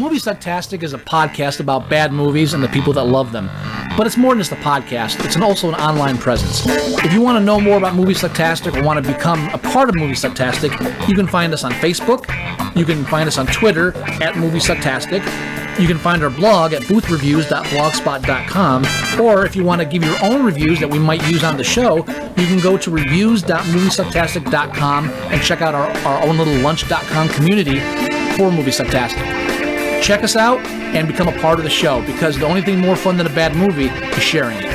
Movie Sucktastic is a podcast about bad movies and the people that love them. But it's more than just a podcast, it's an, also an online presence. If you want to know more about Movie Sucktastic or want to become a part of Movie Sucktastic, you can find us on Facebook, you can find us on Twitter at Movie Sucktastic, you can find our blog at boothreviews.blogspot.com, or if you want to give your own reviews that we might use on the show, you can go to reviews.moviesucktastic.com and check out our, our own little lunch.com community for Movie Sucktastic. Check us out and become a part of the show because the only thing more fun than a bad movie is sharing it.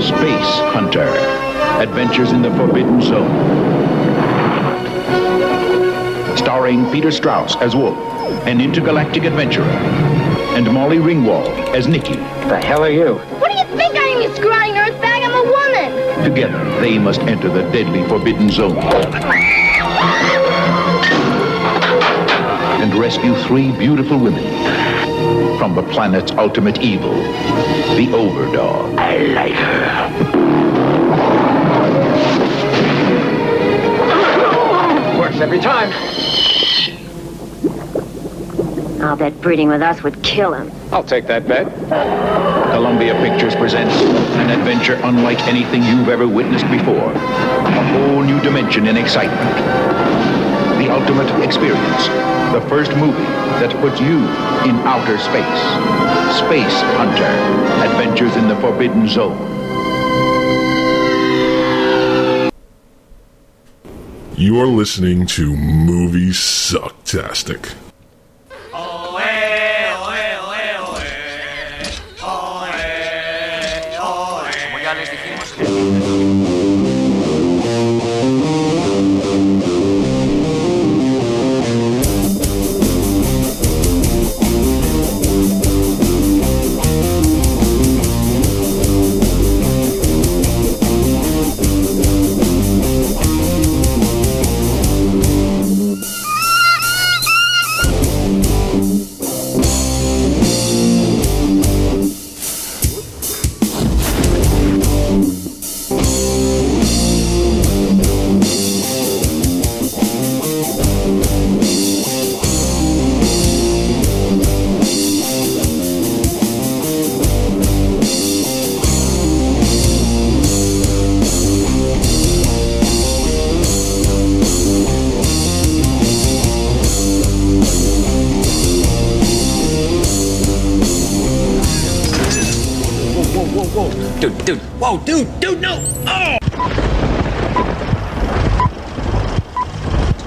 Space Hunter Adventures in the Forbidden Zone. Starring Peter Strauss as Wolf, an intergalactic adventurer, and Molly Ringwald as Nikki. The hell are you? What do you think I am, you scrawny earthbag? I'm a woman. Together, they must enter the deadly Forbidden Zone and rescue three beautiful women from the planet's ultimate evil, the Overdog. I like her. Works every time. I'll bet breeding with us would kill him. I'll take that bet. Columbia Pictures presents an adventure unlike anything you've ever witnessed before. A whole new dimension in excitement. The ultimate experience. The first movie that puts you in outer space. Space Hunter. Adventures in the Forbidden Zone. You are listening to Movie Sucktastic. Dude, dude, dude, dude, no! Oh!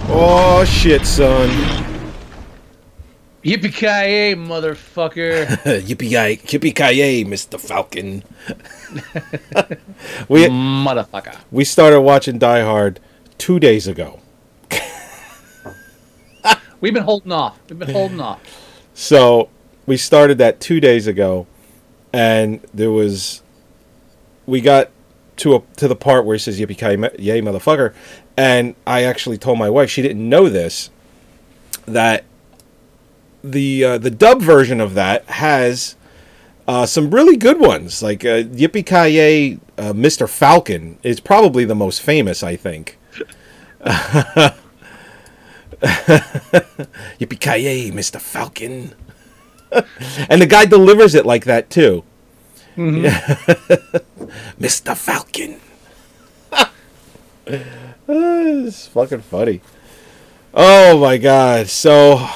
Oh shit, son. Yippee-ki-yay, motherfucker! yippee ki yippee ki Mr. Falcon. we Motherfucker. we started watching Die Hard two days ago. We've been holding off. We've been holding off. So we started that two days ago, and there was we got to a to the part where he says "Yippee yay, motherfucker," and I actually told my wife she didn't know this that the uh, the dub version of that has uh, some really good ones like uh, "Yippee ki uh, Mr. Falcon" is probably the most famous, I think. Yippee ki Mr. Falcon. and the guy delivers it like that too. Mm-hmm. Mr. Falcon. it's fucking funny. Oh my god. So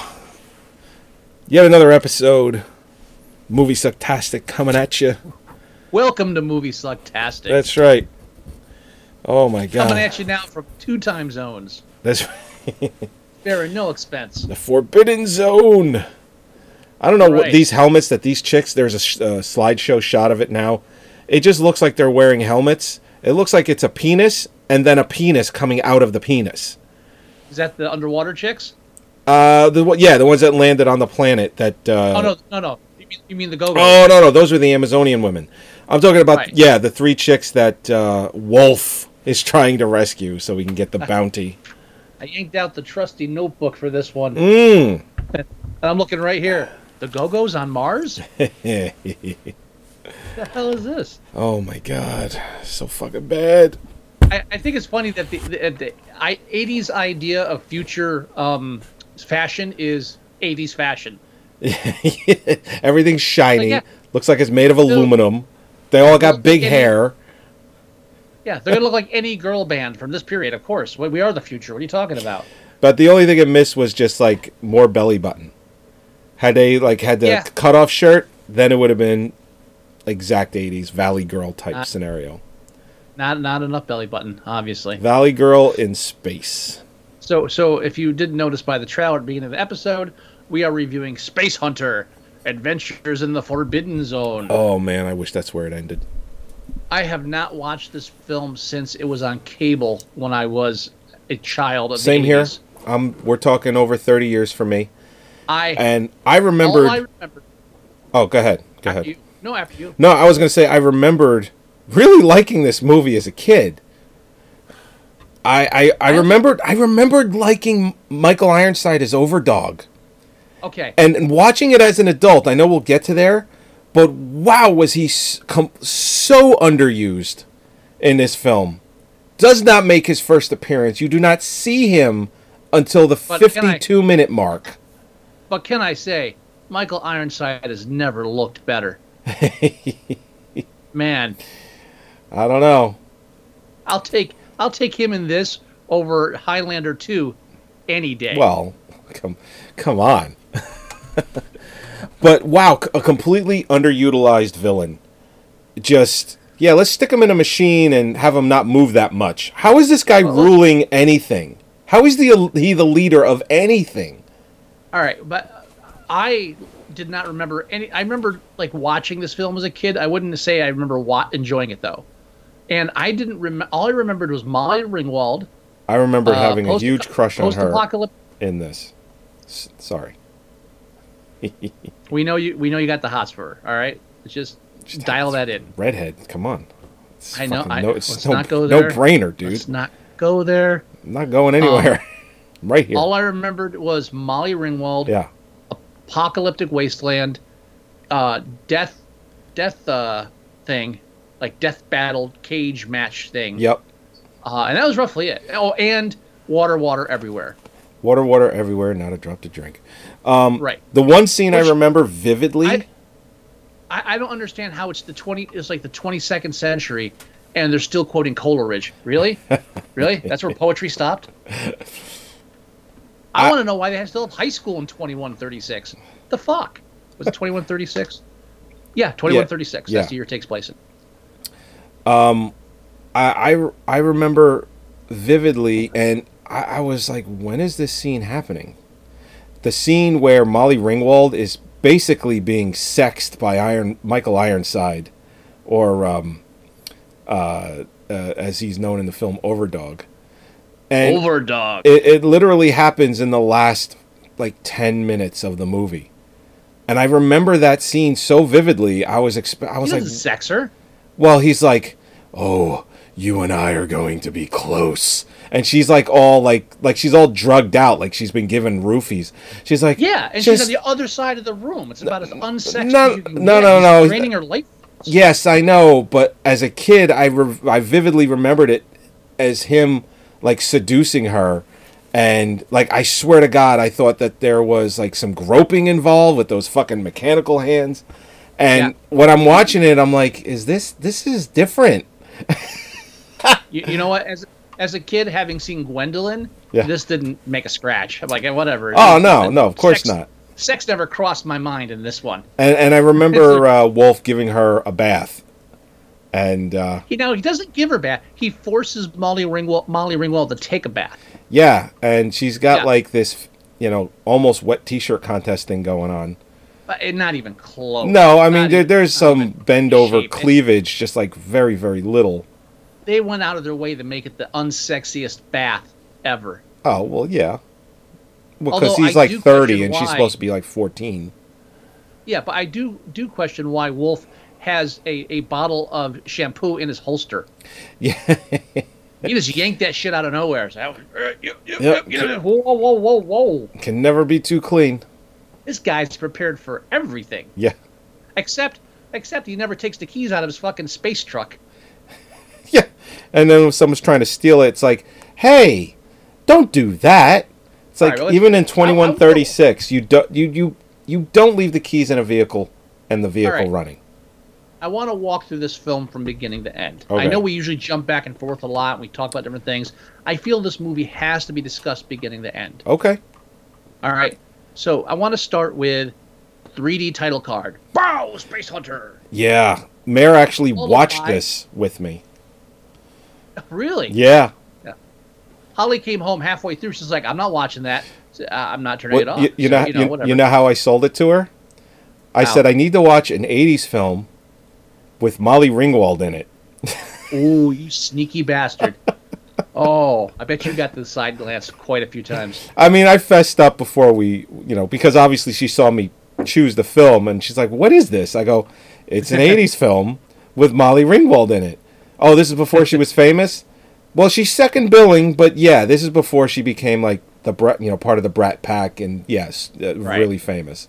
yet another episode. Movie Sucktastic coming at you. Welcome to Movie Sucktastic. That's right. Oh my god. Coming at you now from two time zones. That's right. Sparing no expense. the Forbidden Zone. I don't know what these helmets that these chicks. There's a sh- uh, slideshow shot of it now. It just looks like they're wearing helmets. It looks like it's a penis and then a penis coming out of the penis. Is that the underwater chicks? Uh, the yeah, the ones that landed on the planet. That. Uh, oh no, no, no. You mean, you mean the go-go? Oh no, no, those were the Amazonian women. I'm talking about Right. yeah, the three chicks that uh, Wolf is trying to rescue so we can get the bounty. I yanked out the trusty notebook for this one. Mm. And I'm looking right here. The Go-Go's on Mars? the hell is this? Oh my god, so fucking bad. I, I think it's funny that the, the, the I, 80s idea of future um, fashion is 80s fashion. Everything's shiny. Like, yeah. Looks like it's made of aluminum. They all got big like any- hair. Yeah, they're gonna look like any girl band from this period, of course. We are the future. What are you talking about? But the only thing it missed was just like more belly button. Had they like had the Yeah. cut off shirt, then it would have been exact '80s Valley Girl type Uh, scenario. Not not enough belly button, obviously. Valley Girl in space. So so if you didn't notice by the trailer at the beginning of the episode, we are reviewing Space Hunter: Adventures in the Forbidden Zone. Oh man, I wish that's where it ended. I have not watched this film since it was on cable when I was a child of Same the here. 80s. Um, we're talking over 30 years for me, I and I remembered. I remember. oh, go ahead. Go ahead. you, no, after you. No, I was gonna say I remembered really liking this movie as a kid. I I, I remembered I remembered liking Michael Ironside as Overdog, Okay. and, and watching it as an adult. I know we'll get to there, but wow, was he s- com- so underused in this film? Does not make his first appearance. You do not see him until the But can I- fifty-two minute mark. But can I say, Michael Ironside has never looked better. Man, I don't know. I'll take I'll take him in this over Highlander 2 any day. Well, come, come on. but wow, a completely underutilized villain. Just yeah, let's stick him in a machine and have him not move that much. How is this guy ruling anything? How is the he the leader of anything? All right, but I did not remember any. I remember like watching this film as a kid. I wouldn't say I remember wa- enjoying it though. And I didn't remember. All I remembered was Molly Ringwald. I remember uh, having a huge crush on her in this. S- sorry. We know you. We know you got the hots for her. All right, let's just, Just dial that in. Redhead, come on. It's I know. I, no, it's let's no, not go there. no brainer, dude. Let's not go there. I'm not going anywhere. I'm right here. All I remembered was Molly Ringwald. yeah. apocalyptic wasteland, uh, death, death uh, thing, like death battle cage match thing. Yep. Uh, and that was roughly it. Oh, and water, water everywhere. Water, water everywhere, not a drop to drink. Um, Right. The one scene I remember vividly. I, I, I don't understand how it's the twenty. It's like the twenty second century, and they're still quoting Coleridge. Really, really? That's where poetry stopped. I, I- want to know why they still have high school in twenty one thirty six. The fuck was it twenty one thirty six? Yeah, twenty one thirty six. yeah. That's the year it takes place in. I, I, I remember vividly, and I, I was like, when is this scene happening? The scene where Molly Ringwald is basically being sexed by Iron Michael Ironside, or um, uh, uh, as he's known in the film, Overdog. And Overdog. it, it literally happens in the last like 10 minutes of the movie. And I remember that scene so vividly. I was exp- I He was like, doesn't sex her. well, he's like, "Oh, you and I are going to be close." And she's like all like like she's all drugged out, like she's been given roofies. She's like, Yeah, and she's on the other side of the room. It's about as unsexy no, as you can no, no, He's no. Draining her life. Yes, I know, but as a kid, I re- I vividly remembered it as him like seducing her, and like I swear to God, I thought that there was like some groping involved with those fucking mechanical hands. And when I'm watching it, I'm like, is this this is different? You, you know what? As as a kid, having seen Gwendoline, Yeah. this didn't make a scratch. I'm like, eh, whatever. Oh no, no, of course Sex- not. Sex never crossed my mind in this one. And and I remember uh, Wolf giving her a bath, and uh, You know, he doesn't give her bath. He forces Molly Ringwald, Molly Ringwald to take a bath. yeah, and she's got Yeah. like this, you know, almost wet T-shirt contest thing going on. But eh, not even close. No, I mean there, there's some bend over cleavage, just like very very little. They went out of their way to make it the unsexiest bath ever. Oh well, yeah. Because Although he's I like thirty question and she's supposed to be like fourteen. Yeah, but I do do question why Wolf has a, a bottle of shampoo in his holster. Yeah, He just yanked that shit out of nowhere. Like, "Uh, yep, yep, Yep. yep, yep." Whoa, whoa, whoa, whoa, can never be too clean. This guy's prepared for everything Yeah, except Except he never takes the keys out of his fucking space truck. Yeah. And then when someone's trying to steal it, it's like, hey, don't do that. It's like right, well, even in I- I- twenty one thirty six, you don't you you you don't leave the keys in a vehicle and the vehicle right. running. I want to walk through this film from beginning to end. I know we usually jump back and forth a lot. And we talk about different things. I feel this movie has to be discussed beginning to end. Okay. All right. So I want to start with 3D title card. Bow, Space Hunter. Yeah. Mayor actually Followed watched this with me. Really? Yeah. yeah. Holly came home halfway through. She's like, "I'm not watching that. Uh, I'm not turning Well, it off." you, you So, know, you know, you, you know how I sold it to her? I How? said I need to watch an 80s film with Molly Ringwald in it. Ooh, you sneaky bastard. oh, I bet you got the side glance quite a few times. I mean, I fessed up before we, you know, because obviously she saw me choose the film and she's like, "What is this?" I go, "It's an 80s film with Molly Ringwald in it." Oh, this is before she was famous? Well, she's second billing, but yeah, this is before she became like the Brat, you know, part of the Brat Pack and yes, uh, Right. really famous.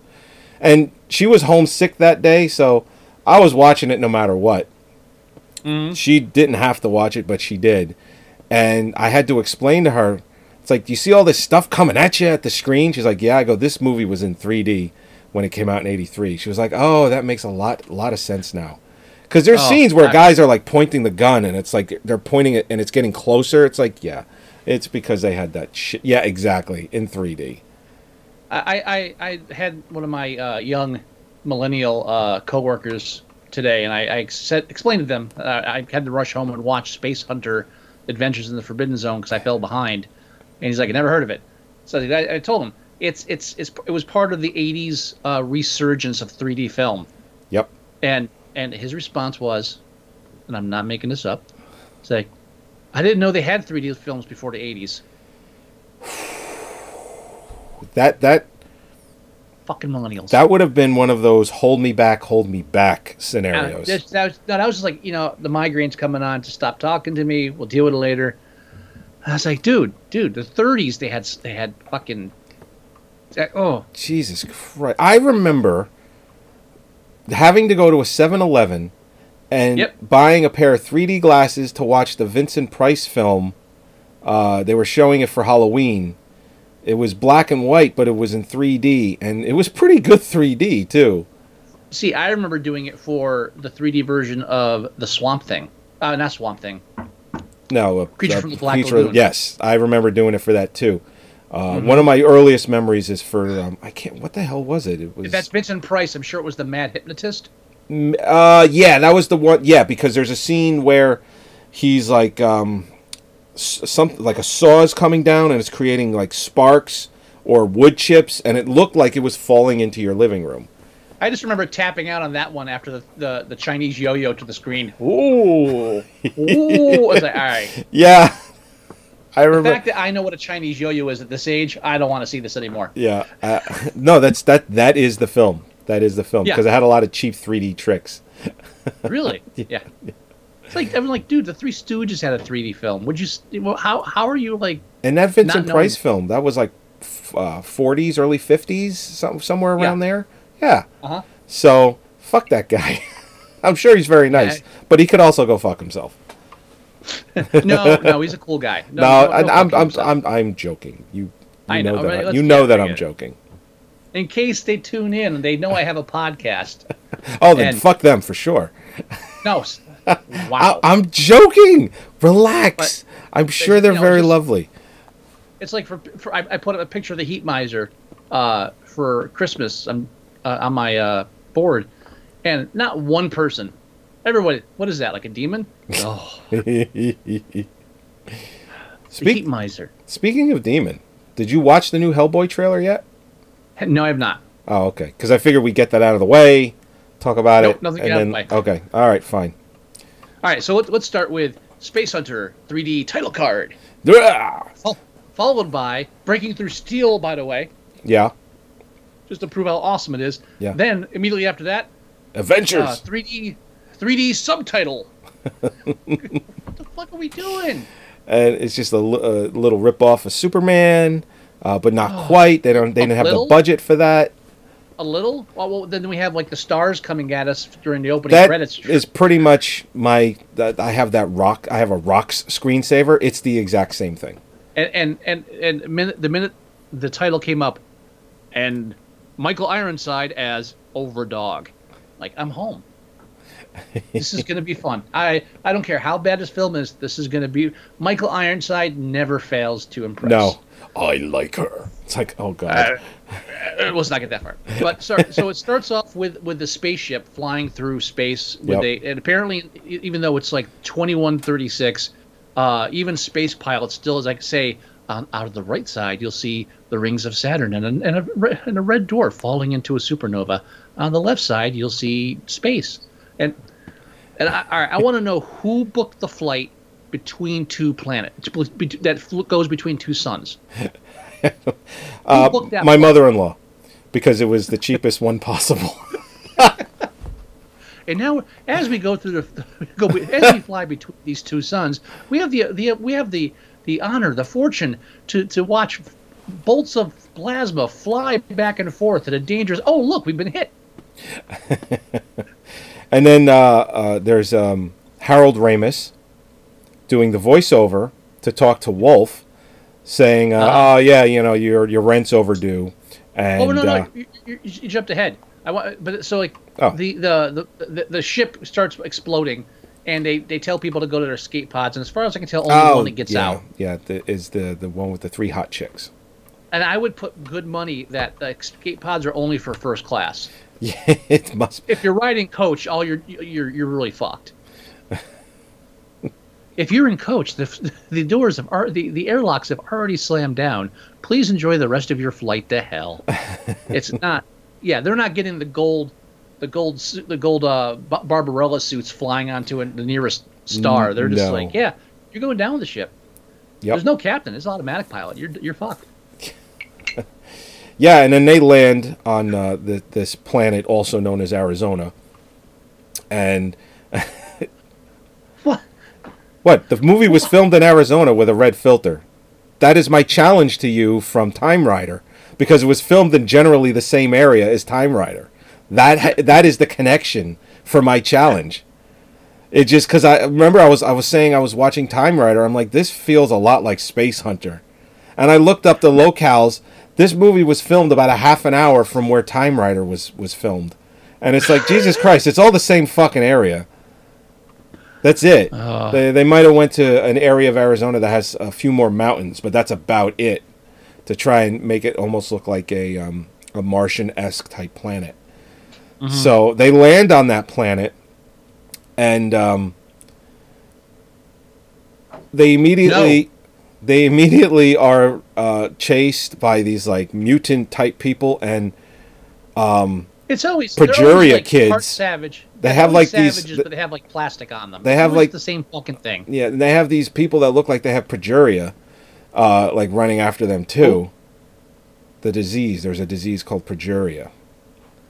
And she was homesick that day, so I was watching it no matter what. She didn't have to watch it, but she did. And I had to explain to her, it's like, do you see all this stuff coming at you at the screen? She's like, yeah. I go, this movie was in 3D when it came out in 83. She was like, oh, that makes a lot, lot of sense now. Because there's Oh, scenes where I- guys are like pointing the gun and it's like they're pointing it and it's getting closer. It's like, yeah, it's because they had that shit. Yeah, exactly. In 3D. I, I, I had one of my uh, young millennial uh, coworkers today, and I, I said, explained to them uh, I had to rush home and watch Space Hunter: Adventures in the Forbidden Zone because I fell behind, and he's like, I never heard of it. So I, I told him it's, it's it's it was part of the '80s uh, resurgence of 3D film, Yep. and and his response was, and I'm not making this up, say, I didn't know they had 3D films before the '80s. That, that, Fucking millennials. that would have been one of those hold me back, hold me back Uh, scenarios. that, that was, no, that was just like, you know, the migraine's coming on to stop talking to me. We'll deal with it later. I was like, dude, dude, the 30s they had they had fucking oh Jesus Christ. I remember having to go to a 7 Eleven and Yep. buying a pair of 3D glasses to watch the Vincent Price film. Uh, they were showing it for Halloween. It was black and white, but it was in 3D, and it was pretty good 3D, too. see, I remember doing it for the 3D version of the Swamp Thing. Uh, not Swamp Thing. No, uh, Creature uh, from the Black Creature- Lagoon. Yes, I remember doing it for that, too. Uh, Mm-hmm. One of my earliest memories is for, um, I can't, what the hell was it? It was. If that's Vincent Price, I'm sure it was the Mad Hypnotist. Uh, yeah, that was the one. Yeah, because there's a scene where he's like, um, something like a saw is coming down and it's creating like sparks or wood chips, and it looked like it was falling into your living room. I just remember tapping out on that one after the, the, the Chinese yo-yo to the screen. Ooh, ooh! I was like, all right. Yeah, I remember. The fact that I know what a Chinese yo-yo is at this age, I don't want to see this anymore. yeah, uh, no, that's that. That is the film. That is the film Yeah. because it had a lot of cheap 3D tricks. Really? yeah. It's like I'm like, dude, the Three Stooges had a 3D film. Would you? Well, how how are you like? And that Vincent Price film, that was like f- uh, 40s, early 50s, some, somewhere around Yeah. there. Yeah. Uh-huh. So, fuck that guy. I'm sure he's very nice, Yeah. but he could also go fuck himself. No, no, he's a cool guy. No, No, I, no, I'm, I'm. I'm, I'm joking. You, you I know, know, that. right, you know that I'm it. joking. In case they tune in and they know I have a podcast. Oh, then And- fuck them for sure. No, s- I, wow. I'm joking. Relax. I'm sure they're you know, very just- lovely. it's like for, for I, I put up a picture of the Heat Miser uh, for Christmas on, uh, on my uh, board, and not one person. Everybody, what is that? Like a demon? Oh, the Heat Miser. speaking of Demon, did you watch the new Hellboy trailer yet? No, I have not. Oh, okay. Because I figured we get that out of the way, talk about Nope, it, nothing and out of then the way. okay, all right, fine. All right, so let, let's start with Space Hunter 3D title card, Yeah, followed by Breaking Through Steel. By the way, yeah. just to prove how awesome it is. Yeah. Then immediately after that, Adventures. uh, 3D 3D subtitle. what the fuck are we doing? and it's just a, a little rip off of Superman, uh, but not quite. They don't. They didn't have little? the budget for that. A little. Well, well, then we have like the stars coming at us during the opening That credits. is pretty much my. I have that rock. I have a rocks screensaver. It's the exact same thing. and and and, and minute, the minute the title came up, and Michael Ironside as Overdog, like I'm home. this is gonna be fun. I I don't care how bad this film is. This is gonna be Michael Ironside never fails to impress. No, I like her. It's like, oh god. Uh, let's not get that far. But so, so it starts off with with the spaceship flying through space with Yep. a and apparently even though it's like 2136, uh, even space pilots still, as I say, on, out of the right side you'll see the rings of Saturn and a, and a and a red dwarf falling into a supernova. On the left side you'll see space, and and I, all right, I want to know who booked the flight between two planets that goes between two suns. Uh, my mother-in-law, because it was the cheapest one possible. And now, as we go through the, go as we fly between these two suns, we have the the we have the the honor, the fortune to to watch bolts of plasma fly back and forth at a dangerous. Oh, look, we've been hit. And then uh, uh, there's um, Harold Ramis doing the voiceover to talk to Wolf, saying, uh, Uh-huh. "Oh yeah, you know your your rent's overdue." And oh no, no, uh, you, you, you jumped ahead. I want, but so like Oh. the, the the the ship starts exploding, and they they tell people to go to their escape pods. And as far as I can tell, only oh, one that gets yeah, out. yeah, the, is the the one with the three hot chicks. And I would put good money that the escape pods are only for first class. Yeah, it must. if you're riding coach, all you're you're you're really fucked. If you're in coach, the the doors have ar- the the airlocks have already slammed down. Please enjoy the rest of your flight to hell. it's not. Yeah, they're not getting the gold, the gold, the gold uh, Barbarella suits flying onto a, the nearest star. They're just no. like, yeah, you're going down with the ship. Yep. There's no captain. It's automatic pilot. You're you're fucked. Yeah, and then they land on uh, the, this planet also known as Arizona, and? What? The movie was filmed in Arizona with a red filter. That is my challenge to you from Timerider because it was filmed in generally the same area as Timerider. That ha- that is the connection for my challenge. It just because I remember I was I was saying I was watching Timerider. I'm like this feels a lot like Space Hunter, and I looked up the locales. This movie was filmed about a half an hour from where Timerider was was filmed, and it's like Jesus Christ, it's all the same fucking area. That's it. they they might have went to an area of Arizona that has a few more mountains, but that's about it. To try and make it almost look like a um, a Martian esque type planet. So they land on that planet, and um, they immediately they immediately are uh, chased by these like mutant type people and It's always always, like, kids. part savage. They have, like, these- savages, but they have like plastic on them. They have, like- the same fucking thing. Yeah, and they have these people that look like they have progeria, uh, like running after them too. The disease. There's a disease called progeria.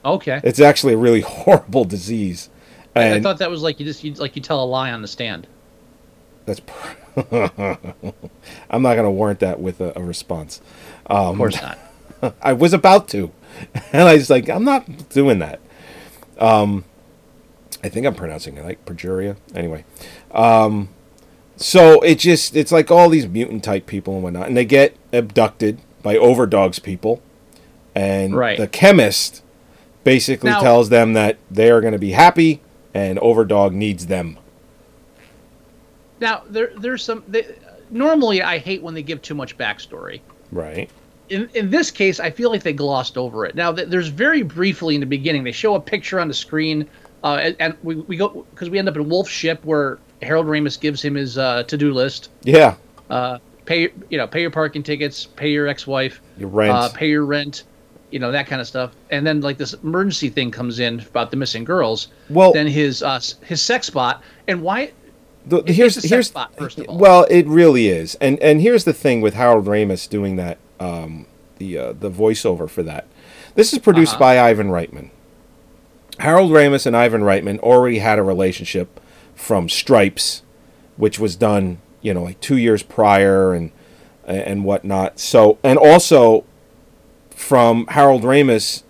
Okay. It's actually a really horrible disease, I thought that was like you just you, like you tell a lie on the stand. that's. pr- I'm not gonna warrant that with a, a response. Of course not. I was about to, and I was like, I'm not doing that. Um, I think I'm pronouncing it like progeria. Anyway, um, so it just it's like all these mutant type people and whatnot, and they get abducted by Overdogs people, and Right. the chemist basically Now- tells them that they are going to be happy, and Overdog needs them. Now there there's some. They, normally, I hate when they give too much backstory. Right. In in this case, I feel like they glossed over it. Now th- there's very briefly in the beginning they show a picture on the screen, uh, and, and we, we go because we end up in Wolf's ship where Harold Ramis gives him his uh, to do list. Yeah. Uh, pay you know pay your parking tickets, pay your ex-wife, Your rent. uh, pay your rent, you know that kind of stuff. And then like this emergency thing comes in about the missing girls. Well- then his uh, his sex spot and why The, here's here's spot, first of all. well, it really is, and and here's the thing with Harold Ramis doing that, um, the uh, the voiceover for that. This is produced Uh-huh. by Ivan Reitman. Harold Ramis and Ivan Reitman already had a relationship from Stripes, which was done, you know, like two years prior and and whatnot. So and also from Harold Ramis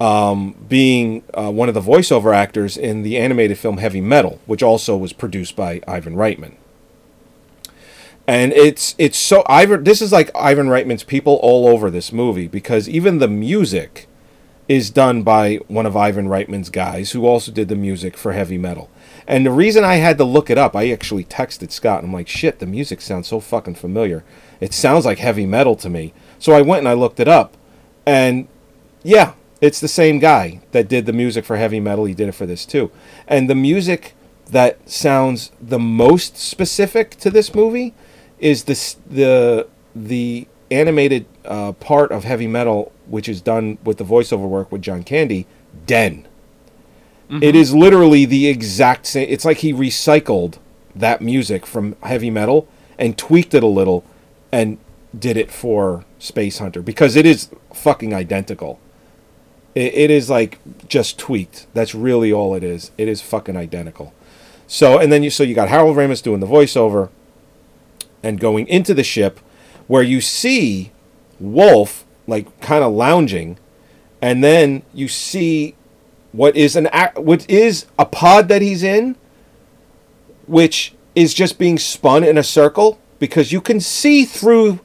um, being uh, one of the voiceover actors in the animated film Heavy Metal, which also was produced by Ivan Reitman. And it's it's so Ivan. This is like Ivan Reitman's people all over this movie because even the music is done by one of Ivan Reitman's guys who also did the music for Heavy Metal. And the reason I had to look it up, I actually texted Scott. And I'm like, shit, the music sounds so fucking familiar. It sounds like heavy metal to me. So I went and I looked it up, and yeah, it's the same guy that did the music for heavy metal. He did it for this too. And the music that sounds the most specific to this movie is this the the animated uh, part of heavy metal, which is done with the voiceover work with John Candy, Den. It is literally the exact same. It's like he recycled that music from heavy metal and tweaked it a little and did it for Space Hunter because it is fucking identical. It, it is like just tweaked. That's really all it is. It is fucking identical. So and then you so you got Harold Ramis doing the voiceover and going into the ship where you see Wolf like kind of lounging and then you see what is an what is a pod that he's in which is just being spun in a circle because you can see through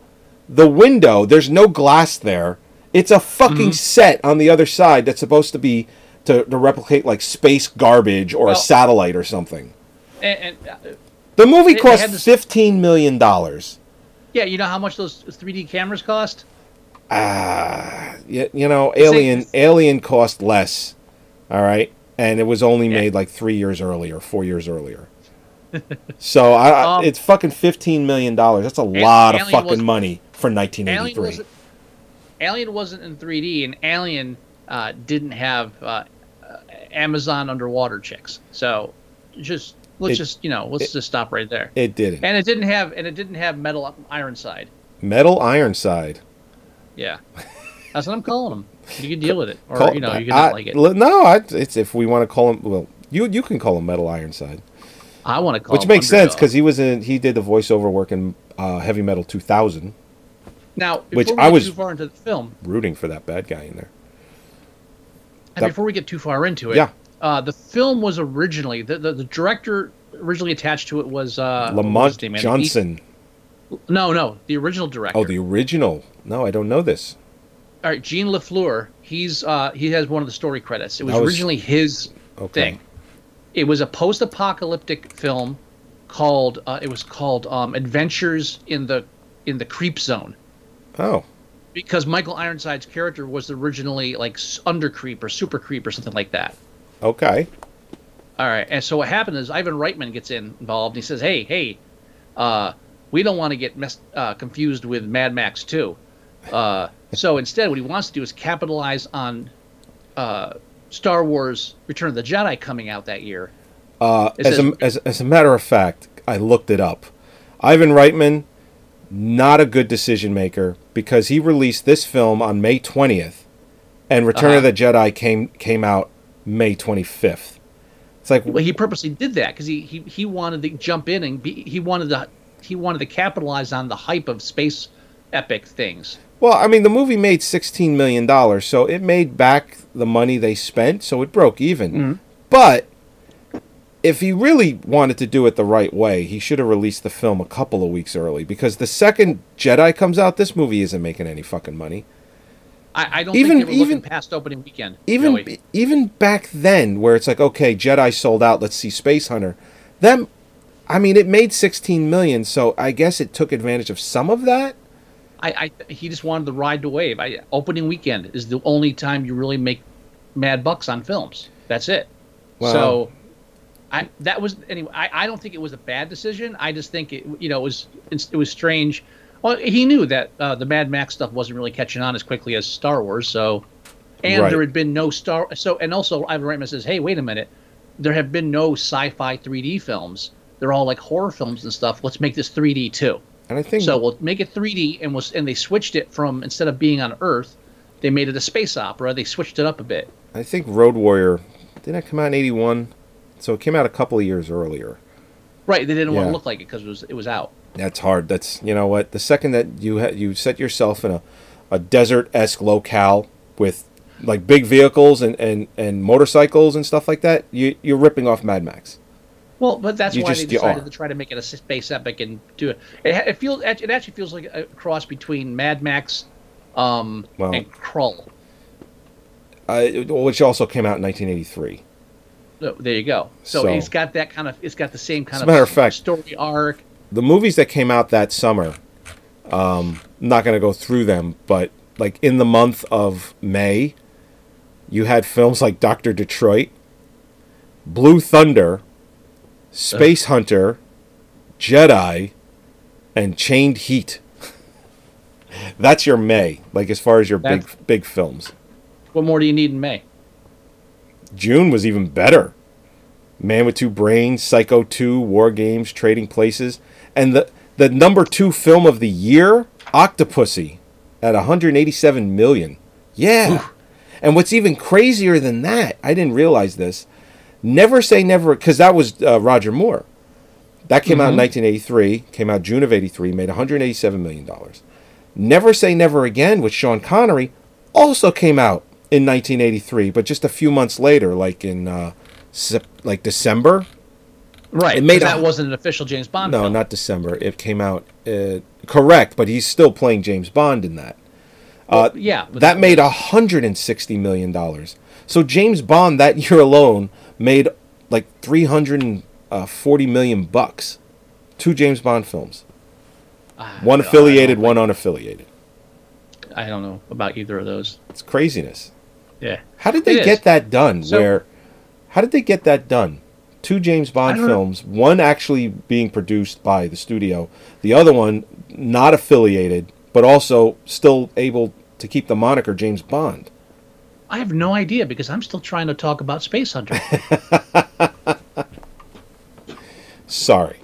the window there's no glass there. It's a fucking set on the other side that's supposed to be to, to replicate like space garbage or Well- a satellite or something. And, and uh, the movie They- they cost had this- 15 million dollars. Yeah, you know how much those 3D cameras cost? you, you know alien alien cost less all right? And it was only made like three years earlier four years earlier. So I, Um, it's fucking 15 million dollars. That's a lot of Alien fucking money for 1983 Alien wasn't in 3D, and Alien uh, didn't have uh, uh, Amazon underwater chicks. So just let's It- just you know let's just stop right there. it didn't And it didn't have and it didn't have Metal Ironside. metal ironside Yeah, that's what I'm calling them. You can deal with it, or Call- you know you can I- like it. no I, it's if we want to call him well you you can call him metal ironside I want to call which makes sense because he was in he did the voiceover work in uh, heavy metal 2000 now which I was- too far into the film, rooting for that bad guy in there and That- before we get too far into it, Yeah. Uh, the film was originally the, the the director originally attached to it was uh, lamont name, johnson He- no, no, the original director. oh the original no i don't know this All right, Jean Lafleur. He's uh, he has one of the story credits. It was, was- originally his Okay. thing. It was a post-apocalyptic film called uh, it was called um, Adventures in the in the Creep Zone oh because Michael Ironside's character was originally like under creep or super creep or something like that. Okay All right, and so what happened is Ivan Reitman gets in, involved. And he says, "Hey, hey, uh, we don't want to get messed, uh, confused with Mad Max 2. Uh, so instead, what he wants to do is capitalize on uh, Star Wars: Return of the Jedi coming out that year. Uh, as, a, as, as a matter of fact, I looked it up. Ivan Reitman, not a good decision maker because he released this film on May 20th, and Return of Uh-huh. the Jedi came came out May 25th. It's like, Well, he purposely did that because he, he he wanted to jump in and be, he wanted to he wanted to capitalize on the hype of space epic things. well, I mean, the movie made 16 million dollars, so it made back the money they spent, so it broke even. Mm-hmm. But if he really wanted to do it the right way, he should have released the film a couple of weeks early because the second Jedi comes out, this movie isn't making any fucking money. I, I don't Even- think they were even- looking past opening weekend. even Joey. even back then where it's like okay jedi sold out let's see space hunter them i mean it made 16 million so i guess it took advantage of some of that I, I he just wanted to ride the wave. I, opening weekend is the only time you really make mad bucks on films. That's it. Wow. So, I that was anyway. I, I don't think it was a bad decision. I just think it you know it was it was strange. Well, he knew that uh, the Mad Max stuff wasn't really catching on as quickly as Star Wars. So, and Right. there had been no Star. So and also Ivan Reitman says, hey, wait a minute, there have been no sci-fi 3D films. They're all like horror films and stuff. Let's make this 3D too. and i think So we'll make it 3D, and we'll and they switched it from instead of being on Earth, they made it a space opera. They switched it up a bit. i think road warrior didn't it come out in 81 so it came out a couple of years earlier Right? They didn't want to look like it because it was it was out. That's hard that's you know what the second that you ha- you set yourself in a, a desert-esque locale with like big vehicles and, and, and motorcycles and stuff like that, you you're ripping off Mad Max. Well, but that's You why just- they decided to try to make it a space epic and do it. It, it feels it actually feels like a cross between Mad Max, um, Well- and Krull. Uh, which also came out in 1983. So, there you go. So, So- it's got that kind of it's got the same kind As a of matter of fact- story arc. The movies that came out that summer, um, I'm not going to go through them, but like in the month of May, you had films like Doctor Detroit, Blue Thunder, Space Hunter, Jedi, and Chained Heat. That's your May, like as far as your big big films. What more do you need in May? June was even better. Man with Two Brains, Psycho 2, War Games, Trading Places, and the the number 2 film of the year, Octopussy at 187 million. Yeah. And what's even crazier than that, I didn't realize this. Never Say Never cuz that was uh, Roger Moore. That came out in 1983, came out June of 83, made 187 million dollars. Never Say Never Again with Sean Connery also came out in 1983, but just a few months later, like in uh, like December. Right. It made 'cause a- that wasn't an official James Bond. No, film. not December. It came out uh, correct, but he's still playing James Bond in that. Uh, Well, yeah, that made 160 million dollars. So James Bond that year alone made like 340 million bucks. Two James Bond films. Ah, One affiliated, one unaffiliated. I don't know about either of those. It's craziness. Yeah. How did they It get is. that done? So- where how did they get that done? Two James Bond don't know. films, one actually being produced by the studio, the other one not affiliated, but also still able to keep the moniker James Bond. I have no idea because I'm still trying to talk about Space Hunter. Sorry.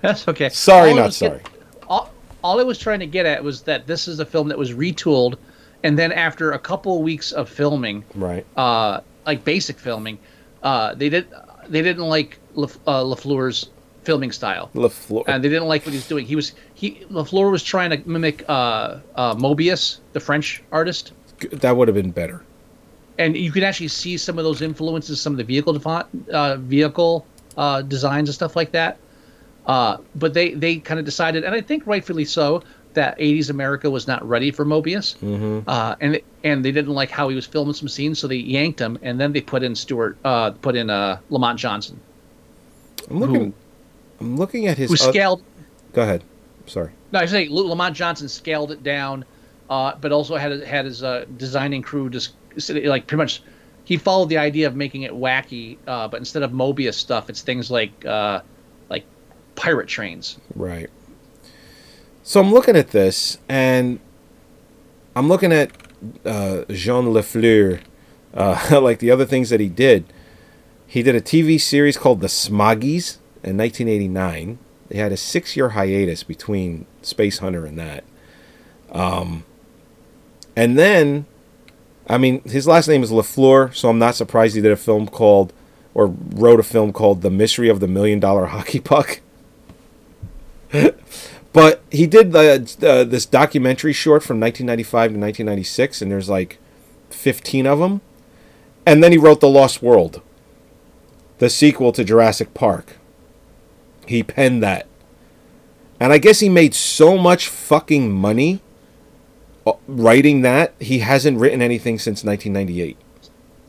That's okay. Sorry, All not was get- sorry. all, all I was trying to get at was that this is a film that was retooled, and then after a couple of weeks of filming, Right. uh, like basic filming, uh, they did they didn't like Laf- uh, Lafleur's filming style, LaFleur. and they didn't like what he was doing. He was he Lafleur was trying to mimic uh, uh, Moebius, the French artist, that would have been better. and you can actually see some of those influences, some of the vehicle defi- uh, vehicle uh, designs and stuff like that. Uh, but they they kind of decided, and I think rightfully so, that '80s America was not ready for Moebius, mm-hmm. uh, and and they didn't like how he was filming some scenes, so they yanked him, and then they put in Stuart, uh, put in uh, Lamont Johnson, I'm looking I'm looking at his who scaled. Go ahead. Sorry. No, I say Lamont Johnson scaled it down, uh, but also had had his uh, designing crew just like pretty much. He followed the idea of making it wacky, uh, but instead of Moebius stuff, it's things like uh, like pirate trains. Right. So I'm looking at this, and I'm looking at uh, Jean Lafleur, uh, like the other things that he did. He did a TV series called The Smoggies in 1989. They had a six-year hiatus between Space Hunter and that. Um, and then, I mean, his last name is Lafleur, so I'm not surprised he did a film called, or wrote a film called The Mystery of the Million Dollar Hockey Puck. But he did the, uh, this documentary short from 1995 to 1996, and there's like 15 of them. And then he wrote The Lost World, the sequel to Jurassic Park. He penned that. And I guess he made so much fucking money uh, writing that, he hasn't written anything since 1998.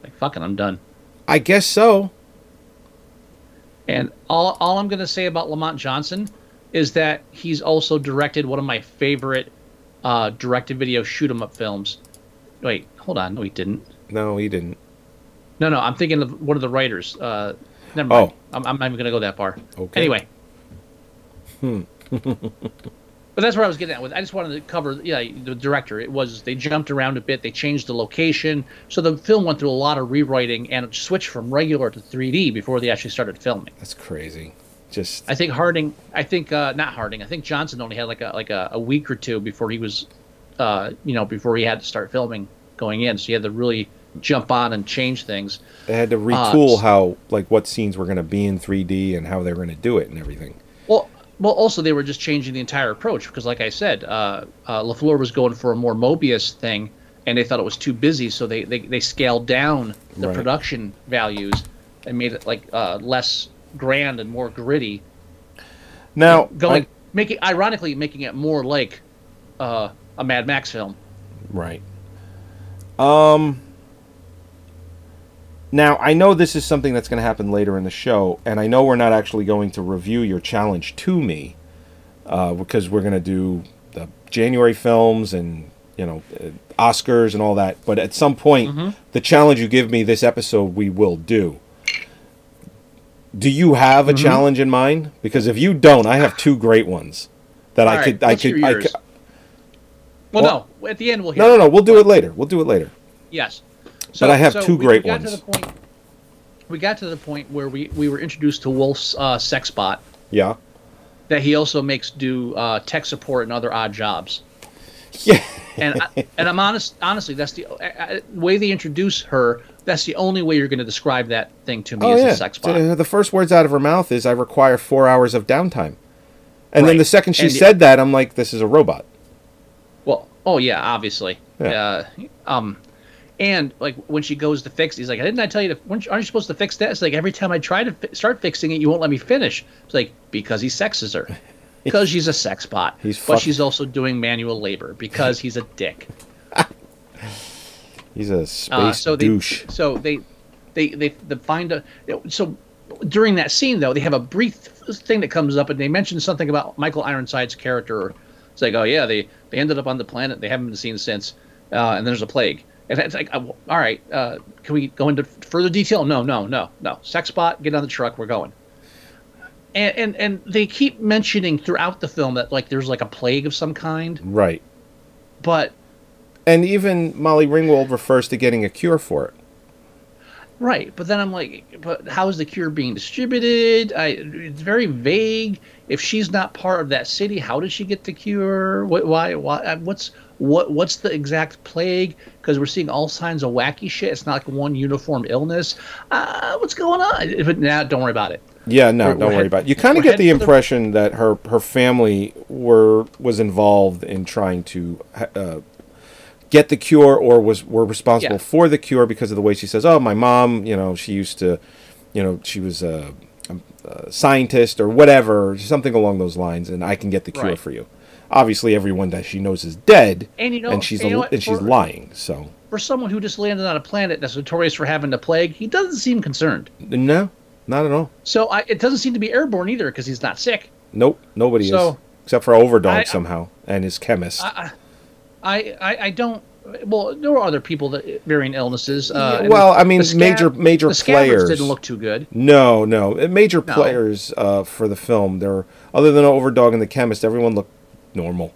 Like fucking, I'm done. I guess so. And all all I'm gonna say about Lamont Johnson is that he's also directed one of my favorite uh, direct-to-video shoot 'em up films. Wait, hold on. No, he didn't. No, he didn't. No, no, I'm thinking of one of the writers. Uh, never mind. Oh. I'm, I'm not even going to go that far. Okay. Anyway. but that's where I was getting at with. I just wanted to cover, yeah, the director. It was they jumped around a bit. They changed the location, so the film went through a lot of rewriting and it switched from regular to 3D before they actually started filming. That's crazy. Just I think Harding, I think uh, not Harding. I think Johnson only had like a like a, a week or two before he was, uh, you know, before he had to start filming going in. So he had to really jump on and change things. they had to Uh, retool how, like, what scenes were going to be in 3D and how they were going to do it and everything. Well, well, also they were just changing the entire approach because, like I said, uh, uh, Lafleur was going for a more Moebius thing, and they thought it was too busy, so they they, they scaled down the Right. production values and made it like uh, less grand and more gritty. Now, Going I- making ironically making it more like uh, a Mad Max film. Right. Um. Now I know this is something that's going to happen later in the show, and I know we're not actually going to review your challenge to me, uh, because we're going to do the January films and you know uh, Oscars and all that. But at some point, the challenge you give me this episode, we will do. Do you have a challenge in mind? Because if you don't, I have two great ones that I right, could. I could. I could. Well, Well- no, at the end we'll hear. No, no, no. We'll do it later. We'll do it later. Yes. But I have two we- great we got ones. To the point, we got to the point where we, we were introduced to Wolf's uh, sex bot. Yeah. That he also makes do uh, tech support and other odd jobs. Yeah. And I, and I'm honest. Honestly, that's the way they introduce her. That's the only way you're going to describe that thing to me Oh as yeah. a sex bot. The, the first words out of her mouth is, "I require four hours of downtime," and then the second she And the- said that, I'm like, "This is a robot." Well, oh yeah, obviously. Yeah. Uh, um, and like when she goes to fix, he's like, "Didn't I tell you to? weren't you- Aren't you supposed to fix that?" It's like every time I try to fi- start fixing it, you won't let me finish. It's like because he sexes her, because she's a sex bot, He's but fuck- she's also doing manual labor because he's a dick. He's a space Uh, so they, douche. so they, they, they, they find a. So during that scene, though, they have a brief thing that comes up, and they mention something about Michael Ironside's character. It's like, oh yeah, they they ended up on the planet. They haven't been seen since, uh, and there's a plague. And it's like, uh, all right, uh, can we go into further detail? No, no, no, no. Sex bot, get on the truck. We're going. And, and and they keep mentioning throughout the film that like there's like a plague of some kind, Right. but And even Molly Ringwald refers to getting a cure for it. Right, but then I'm like, but how is the cure being distributed? I, it's very vague. If she's not part of that city, how did she get the cure? What, why? Why? uh, What's what? What's the exact plague? Because we're seeing all signs of wacky shit. It's not like one uniform illness. Uh, what's going on? But now, don't worry about it. Yeah, no, We're- don't we're worry head- about it. You kind of get the for the- impression that her her family were was involved in trying to uh, get the cure or was were responsible Yeah. for the cure because of the way she says, "Oh, my mom, you know, she used to, you know, she was a, a, scientist or whatever, something along those lines, and I can get the cure Right. for you." Obviously, everyone that she knows is dead, And you know- she's and you know and she's For- lying. So For someone who just landed on a planet that's notorious for having the plague, he doesn't seem concerned. no, not at all. So I, it doesn't seem to be airborne either because he's not sick. Nope, nobody is except for Overdog I- somehow and his chemist. I, I, I don't. Well, there were other people that varying illnesses. Uh, well, I mean, scab- major- major the players. didn't look too good. No, no. Uh, Major No. players uh, for the film. There, other than Overdog and the Chemist, everyone looked normal.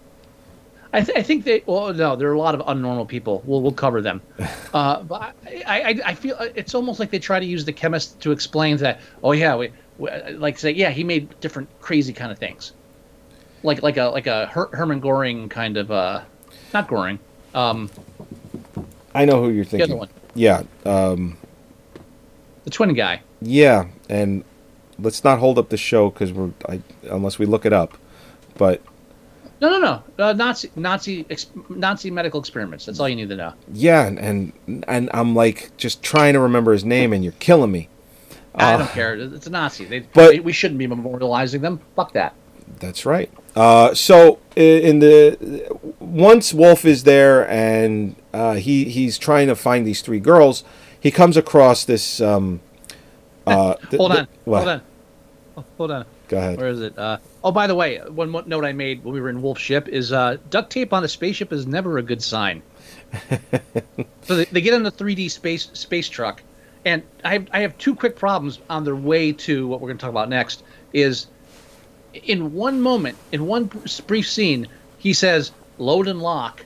I, th- I think they. Well, no, there are a lot of unnormal people. We'll we'll cover them. Uh, but I, I I feel it's almost like they try to use the chemist to explain that. Oh yeah, we, we like say yeah he made different crazy kind of things, like like a like a Her- Herman Goring kind of uh, not Goring. Um, I know who you're thinking. other one. Yeah, um, the twin guy. yeah. And let's not hold up the show because we're I, unless we look it up. But No, no, no. Uh, Nazi, Nazi, ex- Nazi medical experiments. That's all you need to know. yeah, and and, and I'm like just trying to remember his name, and you're killing me. I Uh, don't care. It's a Nazi. They, but- they- we shouldn't be memorializing them. Fuck that. That's right. Uh, so in the once Wolf is there and uh, he he's trying to find these three girls, he comes across this. Um, uh, th- Hold on. what? Hold on. Oh, hold on. Go ahead. Where is it? Uh, oh, by the way, one note I made when we were in Wolf's ship is uh, duct tape on a spaceship is never a good sign. so they, they get in the 3D space space truck, and I have, I have two quick problems on their way to what we're going to talk about next. Is in one moment, in one brief scene, he says load and lock.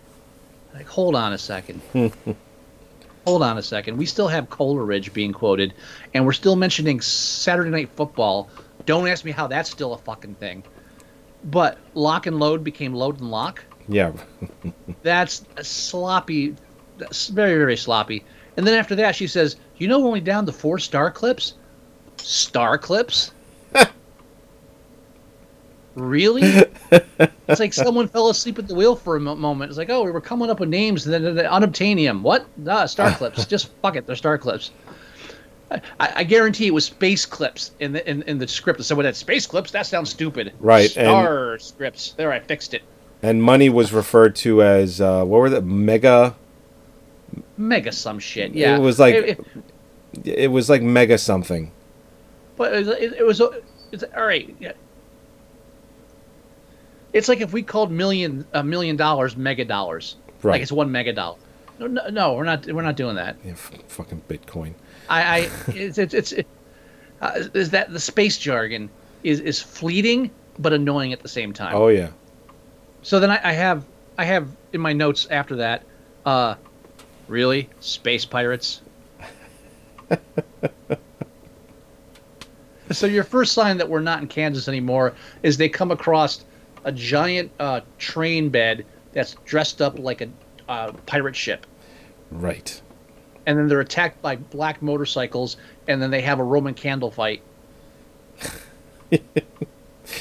Like, hold on a second. hold on a second. We still have Coleridge being quoted, and we're still mentioning Saturday Night Football. Don't ask me how that's still a fucking thing. But lock and load became load and lock. Yeah. That's a sloppy. That's very very sloppy. And then after that, she says, "You know, we're only down to four star clips. Star clips." Really? it's like someone fell asleep at the wheel for a moment. It's like, oh, we were coming up with names, and then then unobtainium. What? Nah, star clips. Just fuck it, they're star clips. I, I guarantee it was space clips in the in, in the script. Someone had space clips. That sounds stupid. Right, and- Star scripts. There, I fixed it. And money was referred to as uh, what were the mega? Mega some shit. Yeah, It was like- It- it- It was like mega something. but it, it, it was. It's all right. It's like if we called million a million dollars mega dollars. Right. Like it's one mega dollar. No, no, no, we're not. We're not doing that. Yeah, f- fucking Bitcoin. I, I it's it's, it's it, uh, is that the space jargon is is fleeting but annoying at the same time. Oh yeah. So then I, I have I have in my notes after that, uh, really space pirates. so your first sign that we're not in Kansas anymore is they come across a giant uh, train bed that's dressed up like a uh, pirate ship, Right. and then they're attacked by black motorcycles, and then they have a Roman candle fight.